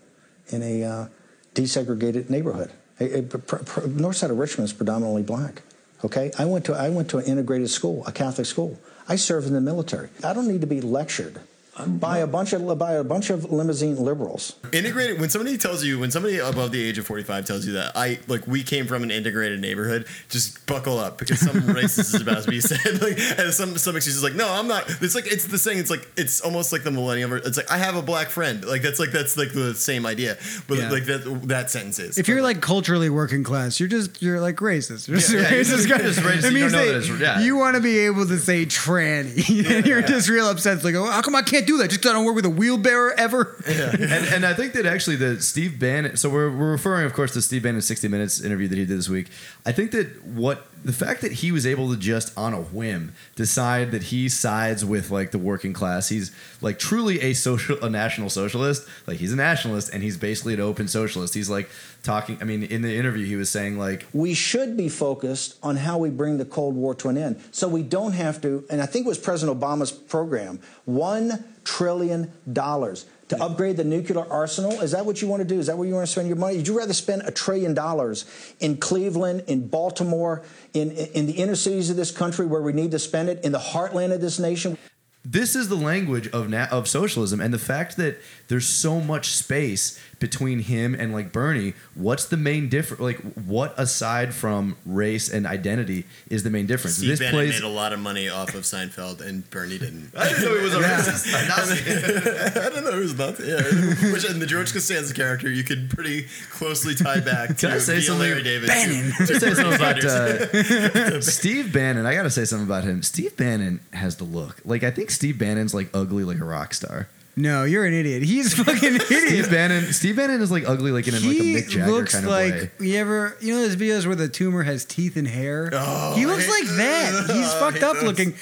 in a uh, desegregated neighborhood. A, a, pr- pr- north side of Richmond is predominantly black. Okay, I went to I went to an integrated school, a Catholic school. I served in the military. I don't need to be lectured by a bunch of by a bunch of limousine liberals. integrated when somebody tells you when somebody above the age of 45 tells you that i like we came from an integrated neighborhood just buckle up because some racist is about to be said like and some some excuse is like no i'm not it's like it's the saying it's like it's almost like the millennium ver- it's like i have a black friend like that's like that's like the same idea but Yeah. like that that sentence is If you're like culturally working class, you're just you're like racist. You're just Yeah, a yeah, you're racist just- guy. you're just racist, It you means don't know they- that yeah. you want to be able to say tranny, and you're just real upset. It's like, oh, how come I can't do that? Just 'cause I don't work with a wheelbarrow ever. and, and I think that actually the Steve Bannon. So we're, we're referring, of course, to Steve Bannon's 60 Minutes interview that he did this week. I think that what the fact that he was able to just on a whim decide that he sides with like the working class. He's like truly a social, a national socialist. Like he's a nationalist, and he's basically an open socialist. He's like talking. I mean, in the interview, he was saying like We should be focused on how we bring the Cold War to an end, so we don't have to. And I think it was President Obama's program: one trillion dollars to upgrade the nuclear arsenal. Is that what you want to do? Is that where you want to spend your money? Would you rather spend a trillion dollars in Cleveland, in Baltimore, in in the inner cities of this country where we need to spend it, in the heartland of this nation? this is the language of na- of socialism and the fact that there's so much space between him and like Bernie what's the main difference like what aside from race and identity is the main difference Steve this Bannon plays made a lot of money off of Seinfeld, and Bernie didn't. I didn't know he was a racist I don't know who's not. Yeah, which in the George Costanza character, you could pretty closely tie back to Can I say something? Larry David. Bannon. to- to say something about uh, Steve Bannon. I gotta say something about him. Steve Bannon has the look. Like I think Steve Bannon's like ugly like a rock star. No, you're an idiot. He's fucking idiot. Steve. Bannon. Steve Bannon is like ugly like in, like a Mick Jagger looks kind of like way. you ever you know those videos where the tumor has teeth and hair. Oh, he looks like that. He's fucked up those. looking.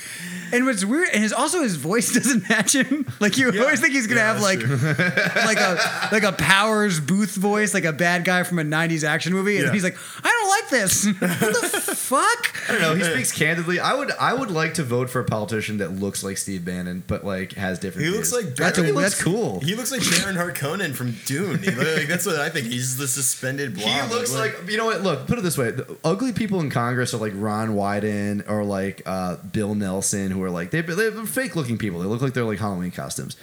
And what's weird, and his also his voice doesn't match him. Like you Yeah. always think he's gonna Yeah, have like like a like a Powers Boothe voice, like a bad guy from a '90s action movie, and Yeah. he's like, I don't like this. what the fuck? I don't know. He speaks candidly. I would. I would like to vote for a politician that looks like Steve Bannon, but like has different. He views. looks like That's a- he looks that's- cool. He looks like Baron Harkonnen from Dune. Like, that's what I think. He's the suspended blob. He looks like you know what? Look, put it this way: the ugly people in Congress are like Ron Wyden or like uh, Bill Nelson, who are like they, they're fake-looking people. They look like they're like Halloween costumes.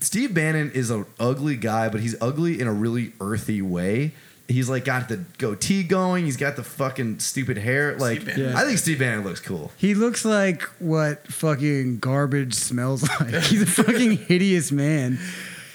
Steve Bannon is an ugly guy, but he's ugly in a really earthy way. He's like got the goatee going. He's got the fucking stupid hair. Like Bannon. Yeah. I think Steve Bannon looks cool. He looks like what fucking garbage smells like. He's a fucking hideous man.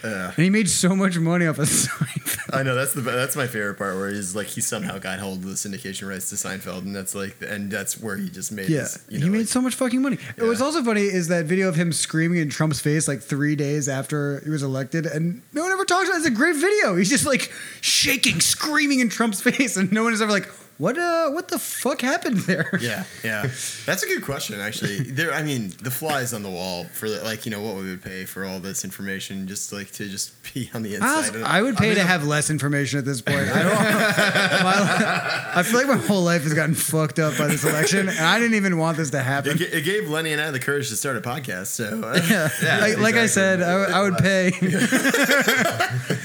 Yeah. And he made so much money off of Seinfeld. I know that's the that's my favorite part where he's like he somehow got hold of the syndication rights to Seinfeld and that's like and that's where he just made Yeah, his, you he made like- so much fucking money. What's Yeah. also funny is that video of him screaming in Trump's face like three days after he was elected, and no one ever talks about it. It's a great video. He's just like shaking, screaming in Trump's face, and no one is ever like, "What? Uh, what the fuck happened there?" Yeah, yeah, that's a good question. Actually, there. I mean, the flies on the wall for the, like you know what we would pay for all this information, just like to just be on the I, inside. was- I would pay mean, to have less information at this point. I don't. my, I feel like my whole life has gotten fucked up by this election, and I didn't even want this to happen. It, it gave Lenny and I the courage to start a podcast. So uh, Yeah, Yeah, like, like I said, I, I would pay.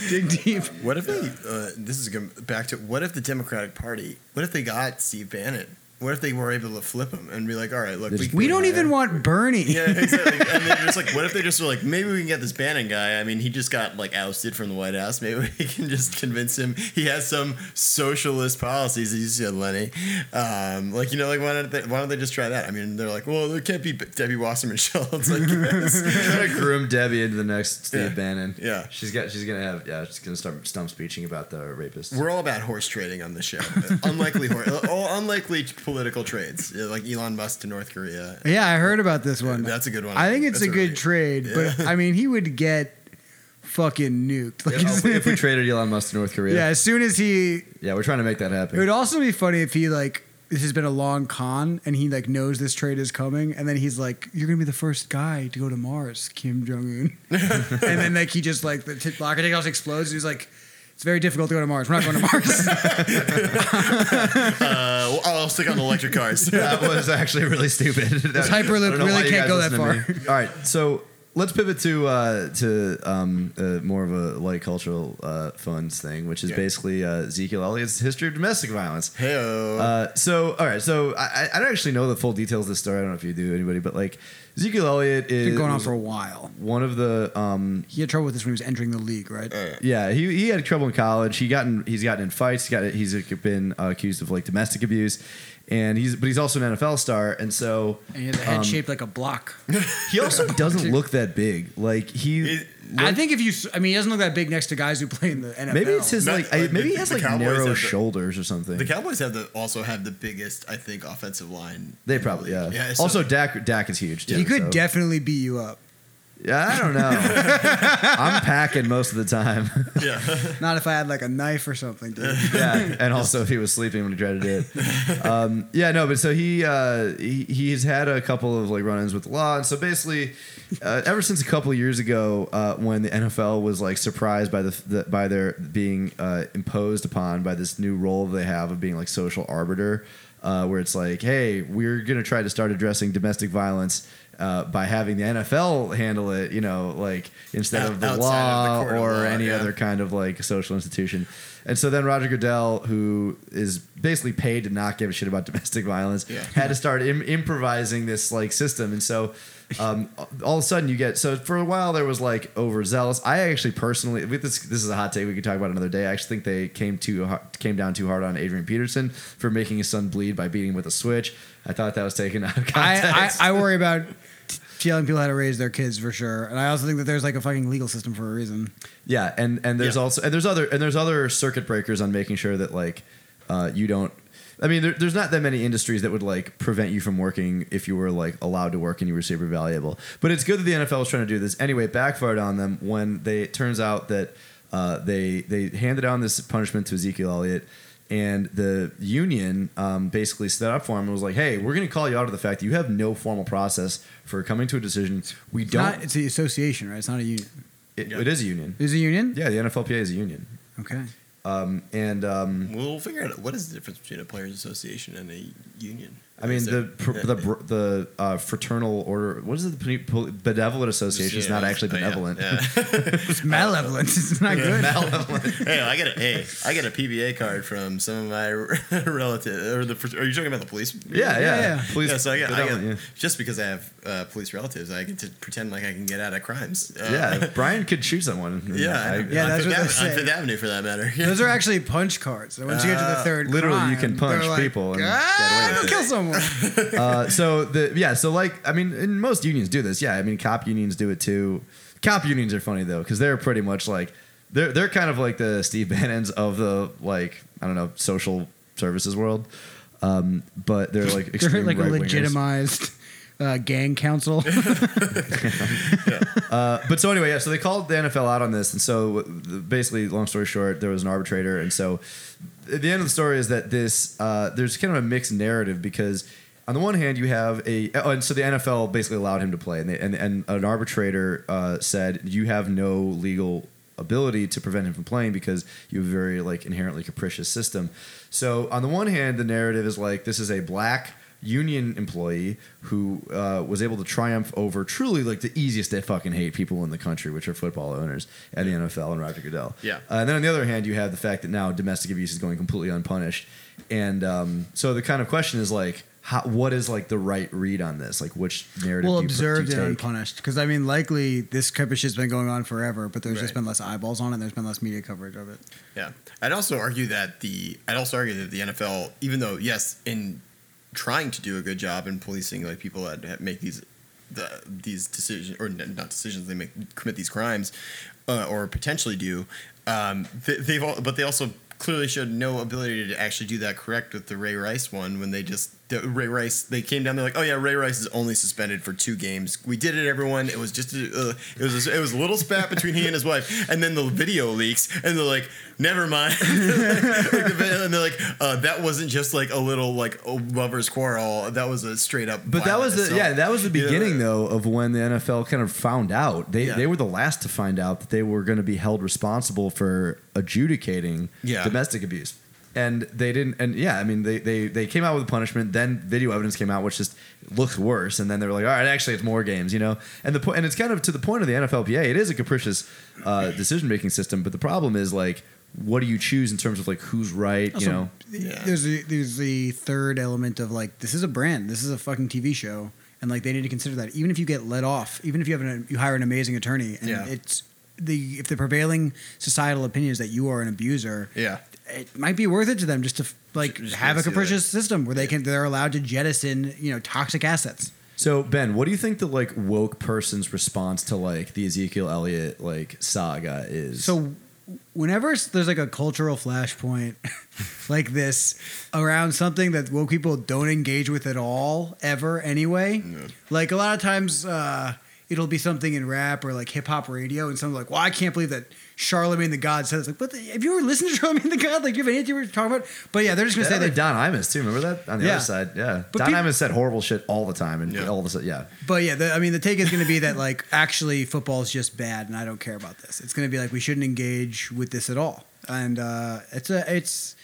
Dig deep. what if they? Uh, this is going back to what if the Democratic Party? What if they got Steve Bannon? What if they were able to flip him and be like, all right, look, we, We don't even want Bernie. Yeah, exactly. and they're just like, what if they just were like, maybe we can get this Bannon guy. I mean, he just got like ousted from the White House. Maybe we can just convince him he has some socialist policies. As you said, Lenny. Um, like you know, like why don't they, why don't they just try that? I mean, they're like, well, there can't be Debbie Wasserman Schultz. Like, yes. trying to groom Debbie into the next Steve Yeah. Bannon. Yeah. she's got. She's gonna have. Yeah, she's gonna start stump speeching about the rapist. we're all about horse trading on the show. unlikely, horse, all unlikely political trades, Yeah, like Elon Musk to North Korea. Yeah, I heard about this one. That's a good one. I think it's That's a a good really- trade, but I mean, he would get fucking nuked. Like, Yeah, if, we, if we traded Elon Musk to North Korea, yeah, as soon as he, yeah, we're trying to make that happen. it would also be funny if he like this has been a long con and he like knows this trade is coming, and then he's like, "You're gonna be the first guy to go to Mars, Kim Jong Un," and then like he just like the t- rocket house explodes. And he's like. It's very difficult to go to Mars. We're not going to Mars. Uh, well, I'll stick on the electric cars. that was actually really stupid. This Hyperloop really can't go that far. All right, so let's pivot to uh, to um, uh, more of a light cultural uh, funds thing, which is Yeah. basically uh, Ezekiel Elliott's history of domestic violence. Heyo. Uh, so, all right. So, I, I don't actually know the full details of the story. I don't know if you do, anybody, but like Ezekiel Elliott is Been going on for a while. one of the. Um, He had trouble with this when he was entering the league, right? yeah, he, he had trouble in college. He gotten he's gotten in fights. He got he's been uh, accused of like domestic abuse, and he's but he's also an NFL star, and so And he had the head um, shaped like a block. he also doesn't look that big. Like he. It- I think if you, I mean, he doesn't look that big next to guys who play in the NFL. Maybe it's his Not- like, I, like, maybe the- he has like Cowboys narrow the- shoulders or something. The Cowboys have the also have the biggest, I think, offensive line. they in the probably yeah. league. so- also, Dak Dak is huge. Too, He could so- definitely beat you up. Yeah, I don't know. I'm packing most of the time. yeah. Not if I had like a knife or something, dude. yeah, and also if he was sleeping when he tried to do it. Um, yeah, no, but so he, uh, he he's had a couple of like run-ins with the law, and so basically, uh, ever since a couple of years ago, uh, when the NFL was like surprised by the, the by their being uh, imposed upon by this new role they have of being like social arbiter, uh, where it's like, hey, we're gonna try to start addressing domestic violence. Uh, by having the NFL handle it, you know, like instead of the Outside of the law or law, any yeah. other kind of like social institution. And so then Roger Goodell, who is basically paid to not give a shit about domestic violence, Yeah. had to start Im- improvising this like system. And so um, all of a sudden you get so for a while there was like overzealous. I actually personally with this this is a hot take we could talk about another day. I actually think they came too came down too hard on Adrian Peterson for making his son bleed by beating him with a switch. I thought that was taken out of I, context. I, I worry about t- telling people how to raise their kids for sure, and I also think that there's like a fucking legal system for a reason. Yeah, and and there's Yeah. also and there's other and there's other circuit breakers on making sure that like uh, you don't. I mean, there, there's not that many industries that would like prevent you from working if you were like allowed to work and you were super valuable. But it's good that the NFL is trying to do this. Anyway, it backfired on them when they it turns out that uh, they they handed down this punishment to Ezekiel Elliott. And the union um, basically stood up for him and was like, "Hey, we're going to call you out of the fact that you have no formal process for coming to a decision. We It's don't. not. It's the association, right? It's not a union. it, it is a union. Is a union? Yeah, the NFLPA is a union. Okay. Um, and um, We'll figure out what is the difference between a players' association and a union. I mean the pr- the br- the uh, fraternal order. What is it? The Pol- benevolent association is Yeah, not actually oh, yeah, benevolent. yeah. It's malevolent. It's not good. hey, I got a hey, I get a PBA card from some of my relatives. Or the are you talking about the police? Yeah, yeah. Yeah, yeah. Please, yeah, so I get, I get benevolent, just because I have uh, police relatives, I get to pretend like I can get out of crimes. Uh, yeah. yeah, Brian could shoot someone. yeah, I- Yeah, on that's Fifth what they Ave- say. on Fifth Avenue for that matter. Those are actually punch cards. So once you get to the Uh, third, literally, you crime, can punch they're like, people and ah, get away with kill it." Someone. uh, so the yeah, so like I mean, and most unions do this. Yeah, I mean, cop unions do it too. Cop unions are funny though because they're pretty much like they're they're kind of like the Steve Bannons of the like I don't know social services world. Um, but they're like They're extreme like a right-wingers. legitimized uh, gang council. Uh, but so anyway, yeah. So they called the NFL out on this, and so basically, long story short, there was an arbitrator, and so at the end of the story is that this uh, there's kind of a mixed narrative because on the one hand you have a oh, and so the NFL basically allowed him to play, and they, and, and an arbitrator uh, said you have no legal ability to prevent him from playing because you have a very like inherently capricious system. So on the one hand, the narrative is like this is a black union employee who uh, was able to triumph over truly like the easiest to fucking hate people in the country, which are football owners and the NFL and Roger Goodell. Yeah. Uh, and then on the other hand, you have the fact that now domestic abuse is going completely unpunished. and um, so the kind of question is like, how, what is like the right read on this? Like, which narrative? well do you, pr- do observed you and take? unpunished because i mean likely this type of shit's been going on forever but there's just been less eyeballs on it there's been less media coverage of it Yeah, I'd also argue that the I'd also argue that the NFL, even though yes, in trying to do a good job in policing like people that make these the these decisions or not decisions they make commit these crimes uh, or potentially do, um, they, they've all, but they also clearly showed no ability to actually do that correct with the Ray Rice one when they just the Ray Rice they came down they're like oh yeah Ray Rice is only suspended for two games. We did it everyone. It was just a, uh, it was a, it was a little spat between he and his wife. And then the video leaks and they're like never mind. And they're like uh, that wasn't just like a little like a lovers quarrel. That was a straight up But that was the yeah that was the beginning though of when the NFL kind of found out. They Yeah. they were the last to find out that they were going to be held responsible for adjudicating Yeah. domestic abuse and they didn't and yeah I mean they, they they came out with a punishment then video evidence came out which just looks worse. And then they were like all right actually it's more games you know? And the po- and it's kind of to the point of the NFLPA it is a capricious uh, decision making system. But the problem is like what do you choose in terms of like who's right you know? Yeah. there's the, there's the third element of like this is a brand, this is a fucking TV show, and like they need to consider that. Even if you get let off, even if you have an you hire an amazing attorney, and Yeah. it's the if the prevailing societal opinion is that you are an abuser, yeah it might be worth it to them just to like Just have a see that. capricious system where they can they're allowed to jettison you know toxic assets. So Ben, what do you think the like woke person's response to like the Ezekiel Elliott like saga is? So whenever there's like a cultural flashpoint like this around something that woke people don't engage with at all ever anyway, like a lot of times uh, it'll be something in rap or like hip hop radio, and someone's like, "Well, I can't believe that Charlamagne the God said it's like, but the, have you ever listened to Charlamagne the God? Like, you have any idea what you're talking about? But yeah, they're just gonna yeah, say like that. Don Imus too. Remember that on the Yeah. other side? Yeah, But Don peop- Imus said horrible shit all the time, and Yeah. all of a sudden, yeah. But yeah, the, I mean, the take is going to be that like actually football is just bad, and I don't care about this. It's going to be like we shouldn't engage with this at all, and uh, it's a it's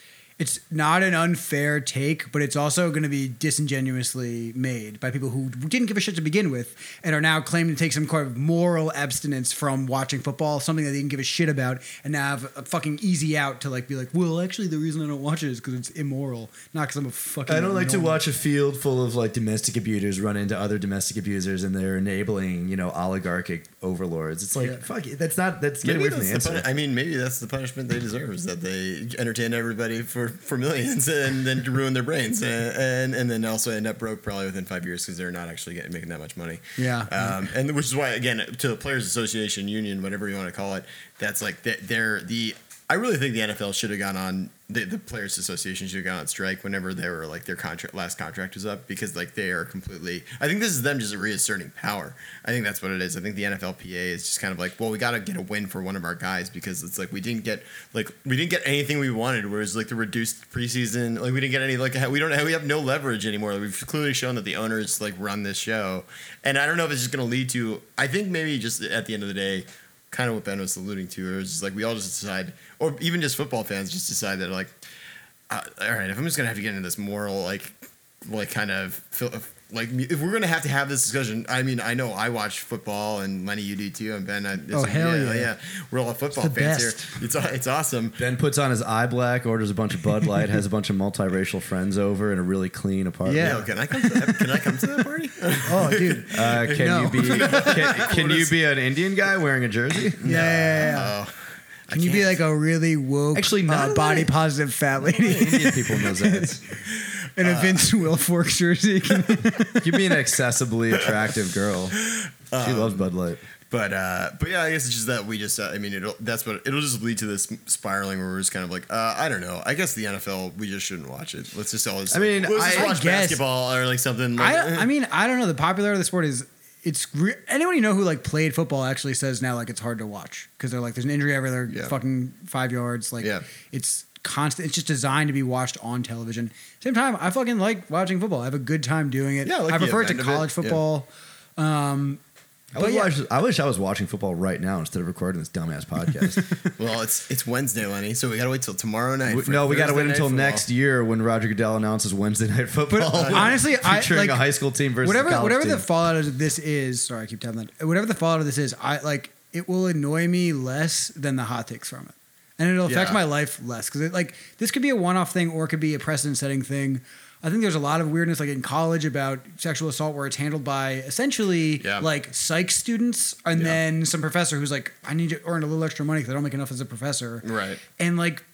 it's not an unfair take, but it's also going to be disingenuously made by people who didn't give a shit to begin with and are now claiming to take some kind of moral abstinence from watching football, something that they didn't give a shit about, and now have a fucking easy out to like be like, well, actually, the reason I don't watch it is because it's immoral, not because I'm a fucking. I don't like to watch a field full of like domestic abusers run into other domestic abusers, and they're enabling you know oligarchic overlords. It's like Yeah. fuck it. That's not. That's get Maybe away from the the answer. puni- I mean, maybe that's the punishment they deserve is that they entertain everybody for, for millions and then ruin their brains and, and and then also end up broke probably within five years because they're not actually getting making that much money. Yeah. um, and which is why again to the Players Association Union, whatever you want to call it, that's like they- they're the. I really think the NFL should have gone on the, the Players Association should have gone on strike whenever they were like their contract last contract was up because like they are completely. I think this is them just reasserting power. I think that's what it is. I think the NFLPA is just kind of like, well, we got to get a win for one of our guys because it's like we didn't get like we didn't get anything we wanted. Whereas like the reduced preseason, like we didn't get any like we don't we have no leverage anymore. We've clearly shown that the owners like run this show, and I don't know if it's just going to lead to. I think maybe just at the end of the day kind of what Ben was alluding to. It was just like we all just decide, or even just football fans just decide that like, uh, all right, if I'm just gonna have to get into this moral like, like kind of like if we're gonna have to have this discussion. I mean, I know I watch football and Lenny, you do too, and Ben. I, Oh, hell yeah. yeah, We're all football It's fans best. here. It's it's awesome. Ben puts on his eye black, orders a bunch of Bud Light, has a bunch of multiracial friends over in a really clean apartment. Yeah. Yo, can I come? To that, can I come to that party? Oh, dude. Uh, can No. you be can, can you be an Indian guy wearing a jersey? Yeah, yeah, yeah. Oh, I Can you be can't. like a really woke, Actually, not uh, body positive fat lady Indian people in those ads. in a Vince Wilfork jersey? You'd be an accessibly attractive girl. She loves Bud Light. But uh, but yeah, I guess it's just that we just uh, I mean it'll that's what it'll just lead to this spiraling where we're just kind of like uh, I don't know. I guess the NFL we just shouldn't watch it. Let's just all just I mean, let's just I- watch I guess- basketball or like something. Like, I, I mean, I don't know. The popularity of the sport is it's re- anyone you know who like played football actually says now like it's hard to watch because they're like there's an injury every other Yeah. fucking five yards. Like Yeah. it's constant. It's just designed to be watched on television. Same time, I fucking like watching football. I have a good time doing it. Yeah, I like I the prefer it to event of it. college Yeah. football. Um, I, would But yeah. watch, I wish I was watching football right now instead of recording this dumbass podcast. well, it's it's Wednesday, Lenny, so we gotta wait till tomorrow night. We- for no, we got to Thursday wait night until football. next year when Roger Goodell announces Wednesday night football. But honestly, I- featuring like, a high school team versus whatever a college whatever team. the fallout of this is. Sorry, I keep tapping that. Whatever the fallout of this is, I like it will annoy me less than the hot takes from it. And it'll affect Yeah. my life less because it, like this could be a one-off thing or it could be a precedent-setting thing. I think there's a lot of weirdness like in college about sexual assault where it's handled by essentially Yeah. like psych students and Yeah. then some professor who's like, I need to earn a little extra money because I don't make enough as a professor. Right. And like,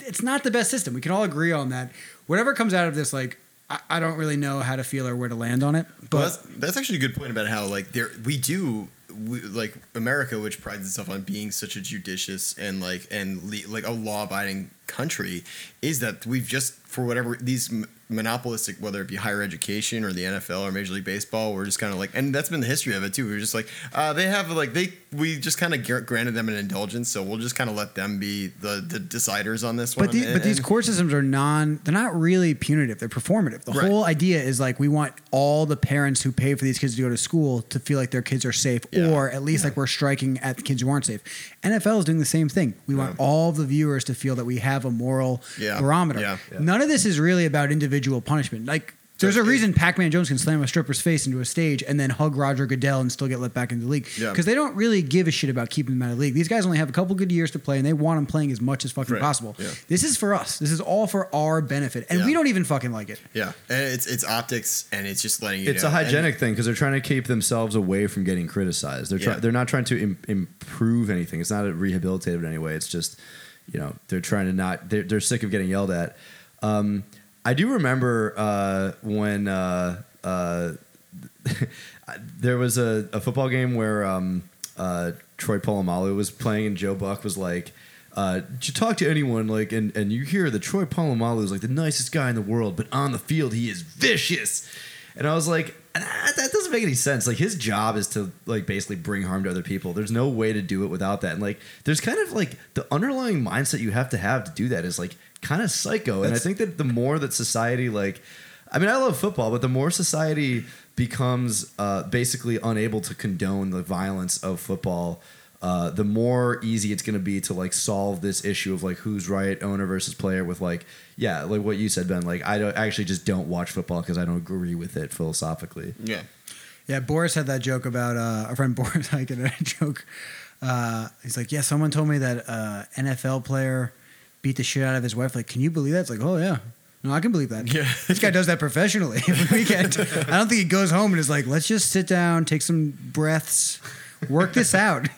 it's not the best system. We can all agree on that. Whatever comes out of this, like, I, I don't really know how to feel or where to land on it. But Well, that's, that's actually a good point about how like there we do we, like America, which prides itself on being such a judicious and like and le- like a law abiding country, is that we've just for whatever these m- monopolistic whether it be higher education or the NFL or Major League Baseball, we're just kind of like and that's been the history of it too. We're just like uh, they have like they we just kind of granted them an indulgence, so we'll just kind of let them be the the deciders on this one. But, the, And- but these court systems are non, they're not really punitive. They're performative. The Right. whole idea is like we want all the parents who pay for these kids to go to school to feel like their kids are safe Yeah. Or at least like we're striking at the kids who aren't safe. NFL is doing the same thing. We want all the viewers to feel that we have a moral Yeah. barometer. Yeah. None of this is really about individual punishment. Like there's a reason Pac-Man Jones can slam a stripper's face into a stage and then hug Roger Goodell and still get let back into the league Yeah. because they don't really give a shit about keeping them out of the league. These guys only have a couple good years to play and they want them playing as much as fucking Right. possible. Yeah. This is for us. This is all for our benefit, and Yeah. we don't even fucking like it. yeah, and it's it's optics and it's just letting you. It's know. a And- hygienic thing because they're trying to keep themselves away from getting criticized. They're try- Yeah. they're not trying to Im- improve anything. It's not rehabilitative in any way. It's just you know they're trying to not. They're, they're sick of getting yelled at. Um, I do remember uh, when uh, uh, there was a, a football game where um, uh, Troy Polamalu was playing and Joe Buck was like. Uh, you talk to anyone like and, and you hear that Troy Polamalu is like the nicest guy in the world, but on the field he is vicious. And I was like, "Ah, that doesn't make any sense. Like his job is to like basically bring harm to other people. There's no way to do it without that. And like there's kind of like the underlying mindset you have to have to do that is like kind of psycho. and I think that the more that society like I mean I love football, but the more society becomes uh, basically unable to condone the violence of football, uh, the more easy it's going to be to like solve this issue of like who's right, owner versus player. With like, yeah, like what you said, Ben. Like, I don't I actually just don't watch football because I don't agree with it philosophically. Yeah. Yeah, Boris had that joke about uh, our friend Boris Hyken had a joke. Uh, he's like, yeah, someone told me that uh, NFL player beat the shit out of his wife. Like, can you believe that? It's like, oh yeah. No, I can believe that. Yeah. This guy does that professionally every weekend. I don't think he goes home and is like, let's just sit down, take some breaths, work this out.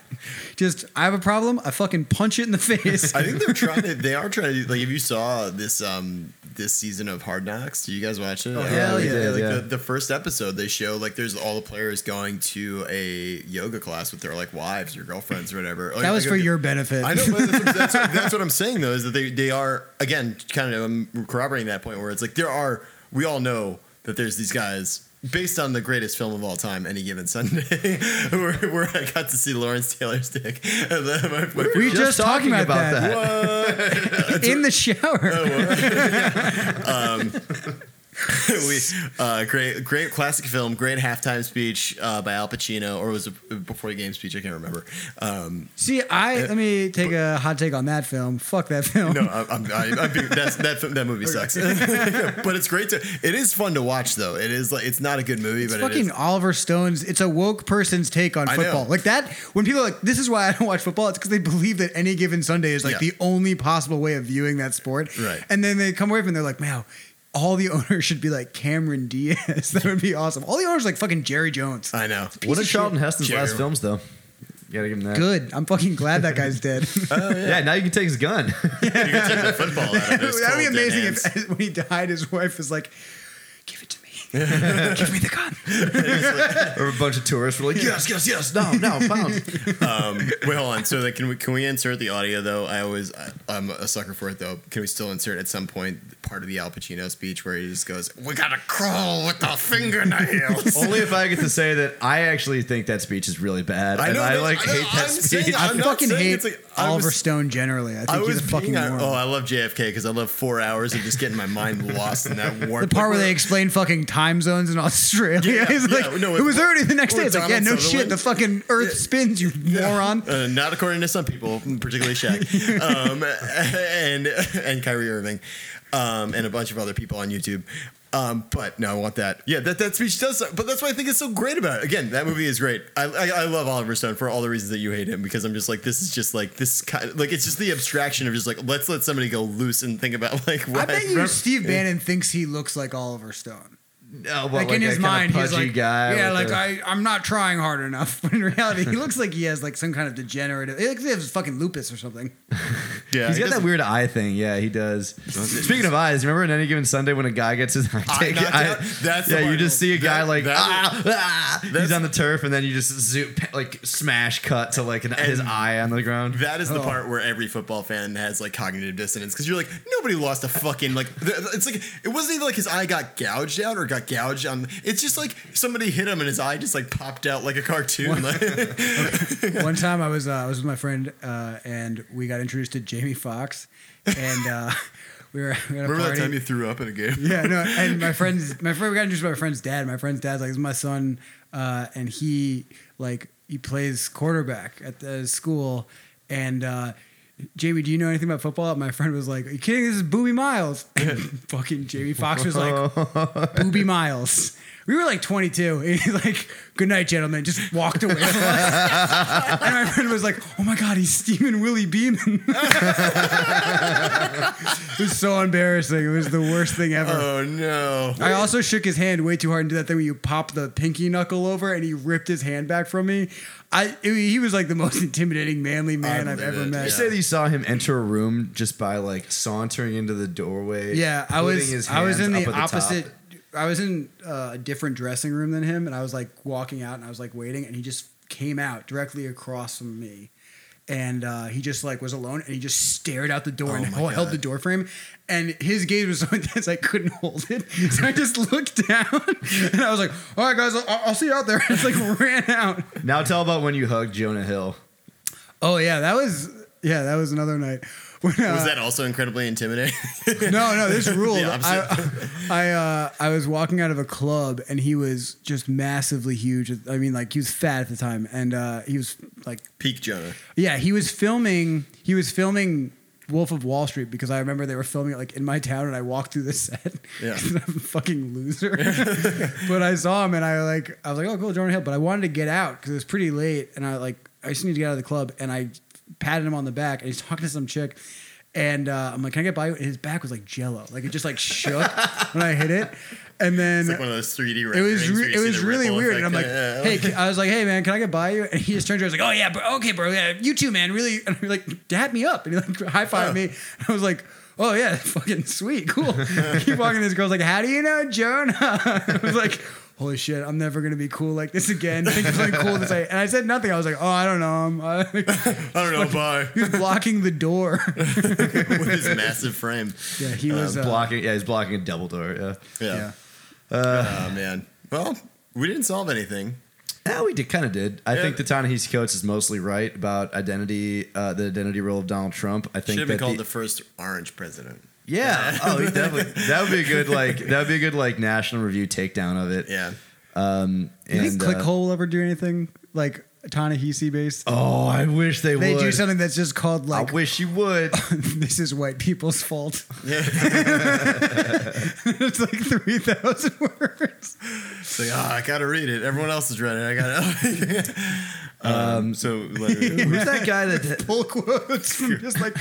Just, I have a problem. I fucking punch it in the face. I think they're trying to. They are trying to. Like, if you saw this um this season of Hard Knocks, do you guys watch it? Oh, hell yeah. Like Yeah. The, the first episode, they show like there's all the players going to a yoga class with their like wives or girlfriends or whatever. Like, that was like, for okay, your benefit. I know, but that's, what- that's, what, that's what I'm saying though. Is that they they are again kind of um, corroborating that point where it's like there are. We all know that there's these guys. Based on the greatest film of all time, Any Given Sunday, where, where I got to see Lawrence Taylor's dick. My, my We were just talking about that. in the shower. Oh, um, we uh, great great classic film, great halftime speech uh, by Al Pacino, or was it before the game speech? I can't remember. Um, See, I let me take a hot take on that film. Fuck that film. no, I'm, I'm, I'm, I'm being, that's, that that movie sucks, but it's great to. It is fun to watch though. It is like it's not a good movie, It's but fucking is. Oliver Stone's. It's a woke person's take on I know. football. Like that. When people are like, "This is why I don't watch football," it's because they believe that any given Sunday is like Yeah. the only possible way of viewing that sport. Right. And then they come away from, it they're like, "Wow." All the owners should be like Cameron Diaz. That would be awesome. All the owners are like fucking Jerry Jones. I know. What are of Charlton Heston's Jerry. last films though? You gotta give him that. Good. I'm fucking glad that guy's dead. Oh, yeah. now you can take his gun. You can take the football out of his That'd be amazing hands. if when he died, his wife was like, "Give it to me. Give me the gun." or a bunch of tourists were like, yes, yes, yes, no, no, pounds. Um, wait, hold on. So, like, can we can we insert the audio though? I always I, I'm a sucker for it though. Can we still insert at some point part of the Al Pacino speech where he just goes, "We gotta crawl with the fingernails." Only if I get to say that I actually think that speech is really bad. I and know, I like I know, hate that I'm saying speech. I'm I fucking hate like- Oliver was- Stone generally. I think I he's was a fucking being, oh, I love JFK because I love four hours of just getting my mind lost in that warp. the part where they explain fucking time zones in Australia. Yeah, He's yeah, like, no, it was with- already the next day. It's like, yeah, no shit. The fucking Earth spins, you moron. Uh, not according to some people, particularly Shaq um, and and Kyrie Irving. um, and a bunch of other people on YouTube. Um, but no, I want that. Yeah, that, that speech does. But that's why I think it's so great about it. Again, that movie is great. I, I, I love Oliver Stone for all the reasons that you hate him because I'm just like this is just like this kind of like it's just the abstraction of just like let's let somebody go loose and think about like I what bet you Steve Bannon thinks he looks like Oliver Stone. No, but Like, in his mind, he's like, guy yeah, like a- I, I'm not trying hard enough. But in reality, he looks like he has like some kind of degenerative. He looks like he has fucking lupus or something. yeah, He's he got that doesn't- weird eye thing. Yeah, he does. Speaking of eyes, remember in any given Sunday when a guy gets his eye taken? That's yeah, you just see a guy That- like that- ah, ah, he's on the turf, and then you just zoom, like smash cut to like an, his eye on the ground. That is the Oh. part where every football fan has like cognitive dissonance because you're like nobody lost a fucking like it's like it wasn't even like his eye got gouged out or got gouged on. It's just like somebody hit him and his eye just like popped out like a cartoon. One time I was uh, I was with my friend uh, and we got introduced to Jamie Foxx and uh, we were we had a remember that time you threw up in a game? yeah, no, and my friend's my friend we got introduced to my friend's dad. My friend's dad's like, "This is my son," uh, and he like he plays quarterback at the school. And uh, Jamie, do you know anything about football? And my friend was like, "Are you kidding? This is Booby Miles." And fucking Jamie Foxx was like, "Booby Miles." We were like 22. And he's like, "Good night, gentlemen." Just walked away from us. and my friend was like, "Oh my god, he's Steaming Willie Beamen." it was so embarrassing. It was the worst thing ever. Oh no! I also shook his hand way too hard and did that thing where you pop the pinky knuckle over, and he ripped his hand back from me. I it- he was like the most intimidating, manly man I've ever it, met. You yeah. say that you saw him enter a room just by like sauntering into the doorway. Yeah, I was his I was in the opposite. at top. I was in uh, a different dressing room than him, and I was like walking out, and I was like waiting, and he just came out directly across from me, and uh, he just like was alone, and he just stared out the door Oh and held God. the door frame, and his gaze was so intense I couldn't hold it, so I just looked down, and I was like, "All right, guys, I'll, I'll see you out there." I just like ran out. Now tell about when you hugged Jonah Hill. Oh yeah, that was yeah, that was another night. When, uh, Was that also incredibly intimidating? no, no, this ruled. I. I, uh, I was walking out of a club and he was just massively huge. I mean, like he was fat at the time, and uh, he was like, Peak Jonah. yeah, he was filming. He was filming Wolf of Wall Street because I remember they were filming it like in my town, and I walked through the set. Yeah. I'm a fucking loser. but I saw him, and I like, I was like, oh, cool, Jordan Hill. But I wanted to get out because it was pretty late, and I like, I just need to get out of the club, and I patted him on the back, and he's talking to some chick. And uh, I'm like, can I get by you? And his back was like jello. Like it just like shook when I hit it. And then It's like one of those 3D it was re- it was really weird, and I'm like, effect. "Hey," I was like, "Hey, man, can I get by you?" And he just turned around, and was like, "Oh yeah, bro, okay, bro, yeah, you too, man, really." And he like dap me up, and he like high fived me. And I was like, "Oh yeah, fucking sweet, cool." I keep walking. This girl's like, "How do you know Jonah?" I was like. Holy shit! I'm never gonna be cool like this again. Think of something cool to say, and I said nothing. I was like, "Oh, I don't know." I'm, uh, I don't know, bye. he was blocking the door. With his massive frame. yeah, he was. Uh, blocking. Yeah, he's blocking a double door. Yeah. Yeah. yeah. Oh, man. Well, we didn't solve anything. Yeah, we did kind of did. I Yeah. think the Ta-Nehisi Coates is mostly right about identity, uh, the identity role of Donald Trump. I think Should have been called the, the first orange president. Yeah. Oh, he definitely. That would be a good like. That would be a good like national review takedown of it. Yeah. Um, Do you and, think uh, Clickhole will ever do anything like Ta-Nehisi based? oh, I wish they, they would. do something that's just called like, I like wish you would. this is white people's fault. Yeah. it's like three thousand words. It's like, oh, I gotta read it. Everyone else is reading it. I gotta. um, so let me- Who's that guy that? Pull quotes from just like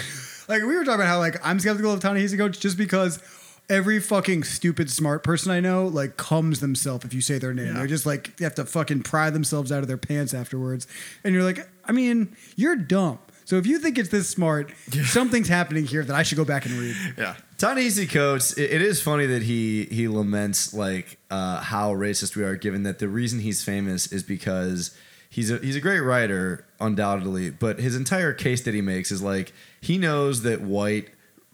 like we were talking about how like I'm skeptical of Ta-Nehisi Coates just because every fucking stupid smart person I know like comes themselves if you say their name. Yeah. They're just like they have to fucking pry themselves out of their pants afterwards. And you're like, I mean, you're dumb. So if you think it's this smart, something's happening here that I should go back and read. yeah. Ta-Nehisi Coates. It, it is funny that he he laments like uh, how racist we are, given that the reason he's famous is because he's a he's a great writer, undoubtedly. But his entire case that he makes is like he knows that white,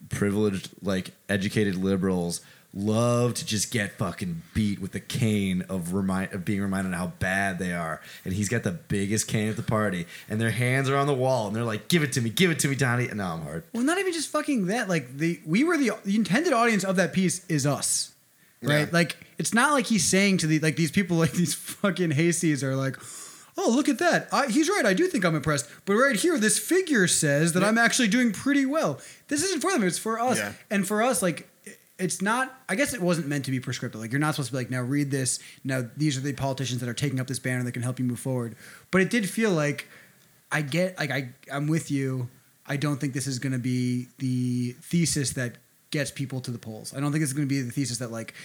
privileged, like educated liberals love to just get fucking beat with the cane of remind of being reminded how bad they are. And he's got the biggest cane at the party, and their hands are on the wall, and they're like, "Give it to me, give it to me, Donnie." And now I'm hard. Well, not even just fucking that. Like the we were the the intended audience of that piece is us, right? Yeah. Like it's not like he's saying to the like these people like these fucking hasties are like, oh look at that. I, he's right. I do think I'm impressed. But right here, this figure says that I'm actually doing pretty well. This isn't for them. It's for us. Yeah. And for us, like it's not. I guess it wasn't meant to be prescriptive. Like you're not supposed to be like, now read this. Now these are the politicians that are taking up this banner that can help you move forward. But it did feel like I get like I I'm with you. I don't think this is going to be the thesis that gets people to the polls. I don't think it's going to be the thesis that like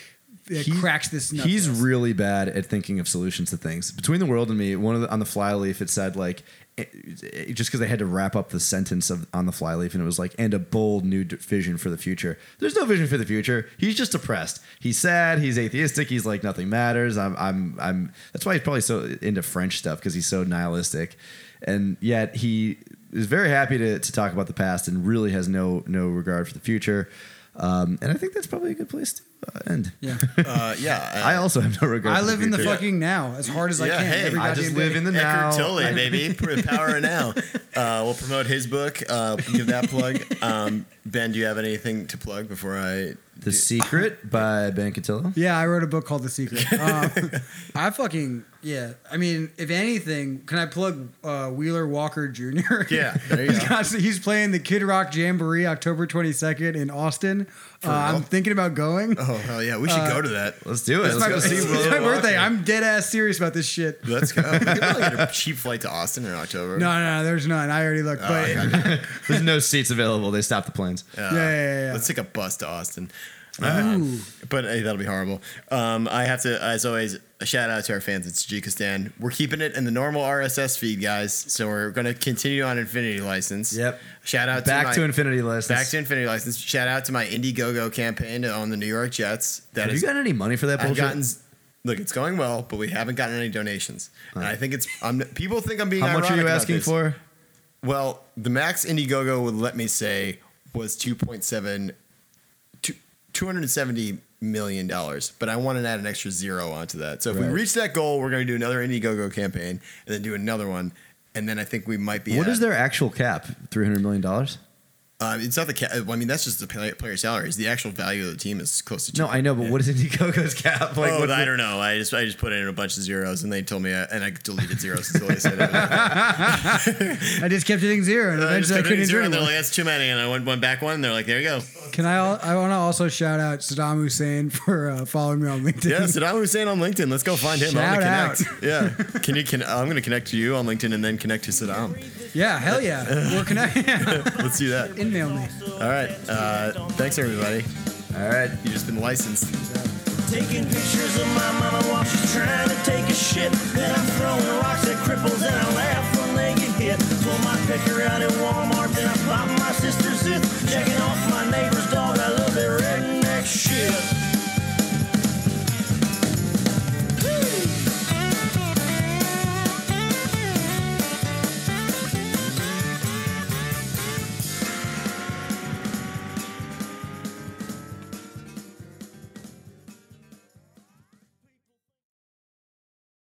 that He- cracks this. He's test. really bad at thinking of solutions to things. Between the world and me, one of the, on the flyleaf it said like it, it- just because they had to wrap up the sentence of on the flyleaf and it was like and a bold new vision for the future. There's no vision for the future. He's just depressed. He's sad. He's atheistic. He's like nothing matters. I'm I'm I'm. That's why he's probably so into French stuff because he's so nihilistic, and yet he is very happy to to talk about the past and really has no no regard for the future. Um, and I think that's probably a good place to uh, end. Yeah. Uh, yeah. I also have no regrets. I live in the future. fucking now as hard as I Yeah, can. hey, every I just goddamn live day. in the now. Eckhart Tolle, baby. Power now. Uh, we'll promote his book. Uh, give that plug. Um, ben, do you have anything to plug before I? The Secret by Ben Cotillo. Yeah, I wrote a book called The Secret. Um, I fucking yeah. I mean, if anything, can I plug uh, Wheeler Walker Jr.? Yeah, there you he's, go. got- he's playing the Kid Rock Jamboree October 22nd in Austin. Uh, I'm thinking about going. Oh hell yeah, we should go to that. Let's do it. It's Let's my, go it's, see it's Wheeler my Walker. birthday. I'm dead ass serious about this shit. Let's go. We could probably get a cheap flight to Austin in October. No, no, no, there's none. I already looked. Oh, But okay. There's no seats available. They stopped the planes. Uh, Yeah, yeah, yeah, yeah. Let's take a bus to Austin. Uh, but hey, that'll be horrible. Um, I have to, as always, a shout out to our fans at Tajikistan. We're keeping it in the normal RSS feed, guys. So we're going to continue on Infinity License. Yep. Shout out Back to, my, to Infinity License. back to Infinity License. Shout out to my Indiegogo campaign on the New York Jets. That Have you is- gotten any money for that I've gotten. Look, it's going well, but we haven't gotten any donations, and I think it's. I'm, people think I'm being. How much are you asking for? Well, the max Indiegogo would let me say was 2.7 two- 270 million dollars, but I want to add an extra zero onto that. So if we reach that goal, we're going to do another Indiegogo campaign and then do another one, and then I think we might be. What at- is their actual cap? Three hundred million dollars? Uh, it's not the. cap. I mean, that's just the player, salaries. The actual value of the team is close to. No, I know, but what is Indiegogo's cap? Like, oh, I the- don't know. I just I just put in a bunch of zeros, and they told me, uh, and I deleted zeros until they said it. I just kept hitting zero, and I just eventually I kept couldn't zero, and they're like, "That's too many," and I went went back one. And they're like, "There you go." Can I? I want to also shout out Saddam Hussein for uh, following me on LinkedIn. Yeah, Saddam Hussein on LinkedIn. Let's go find him. Shout I'm gonna connect. Yeah, can you? Can I'm going to connect to you on LinkedIn and then connect to Saddam. Yeah, hell yeah. We're connected. Let's do that. Email me. All right. Uh, thanks everybody. All right. You just been licensed. Taking pictures of my mama while she's trying to take a shit. Then I'm throwing rocks at cripples and I laugh when they get hit. Pull my picker out at Walmart, then I pop my sister's zip. Checking off my neighbor's dog, I love that redneck shit.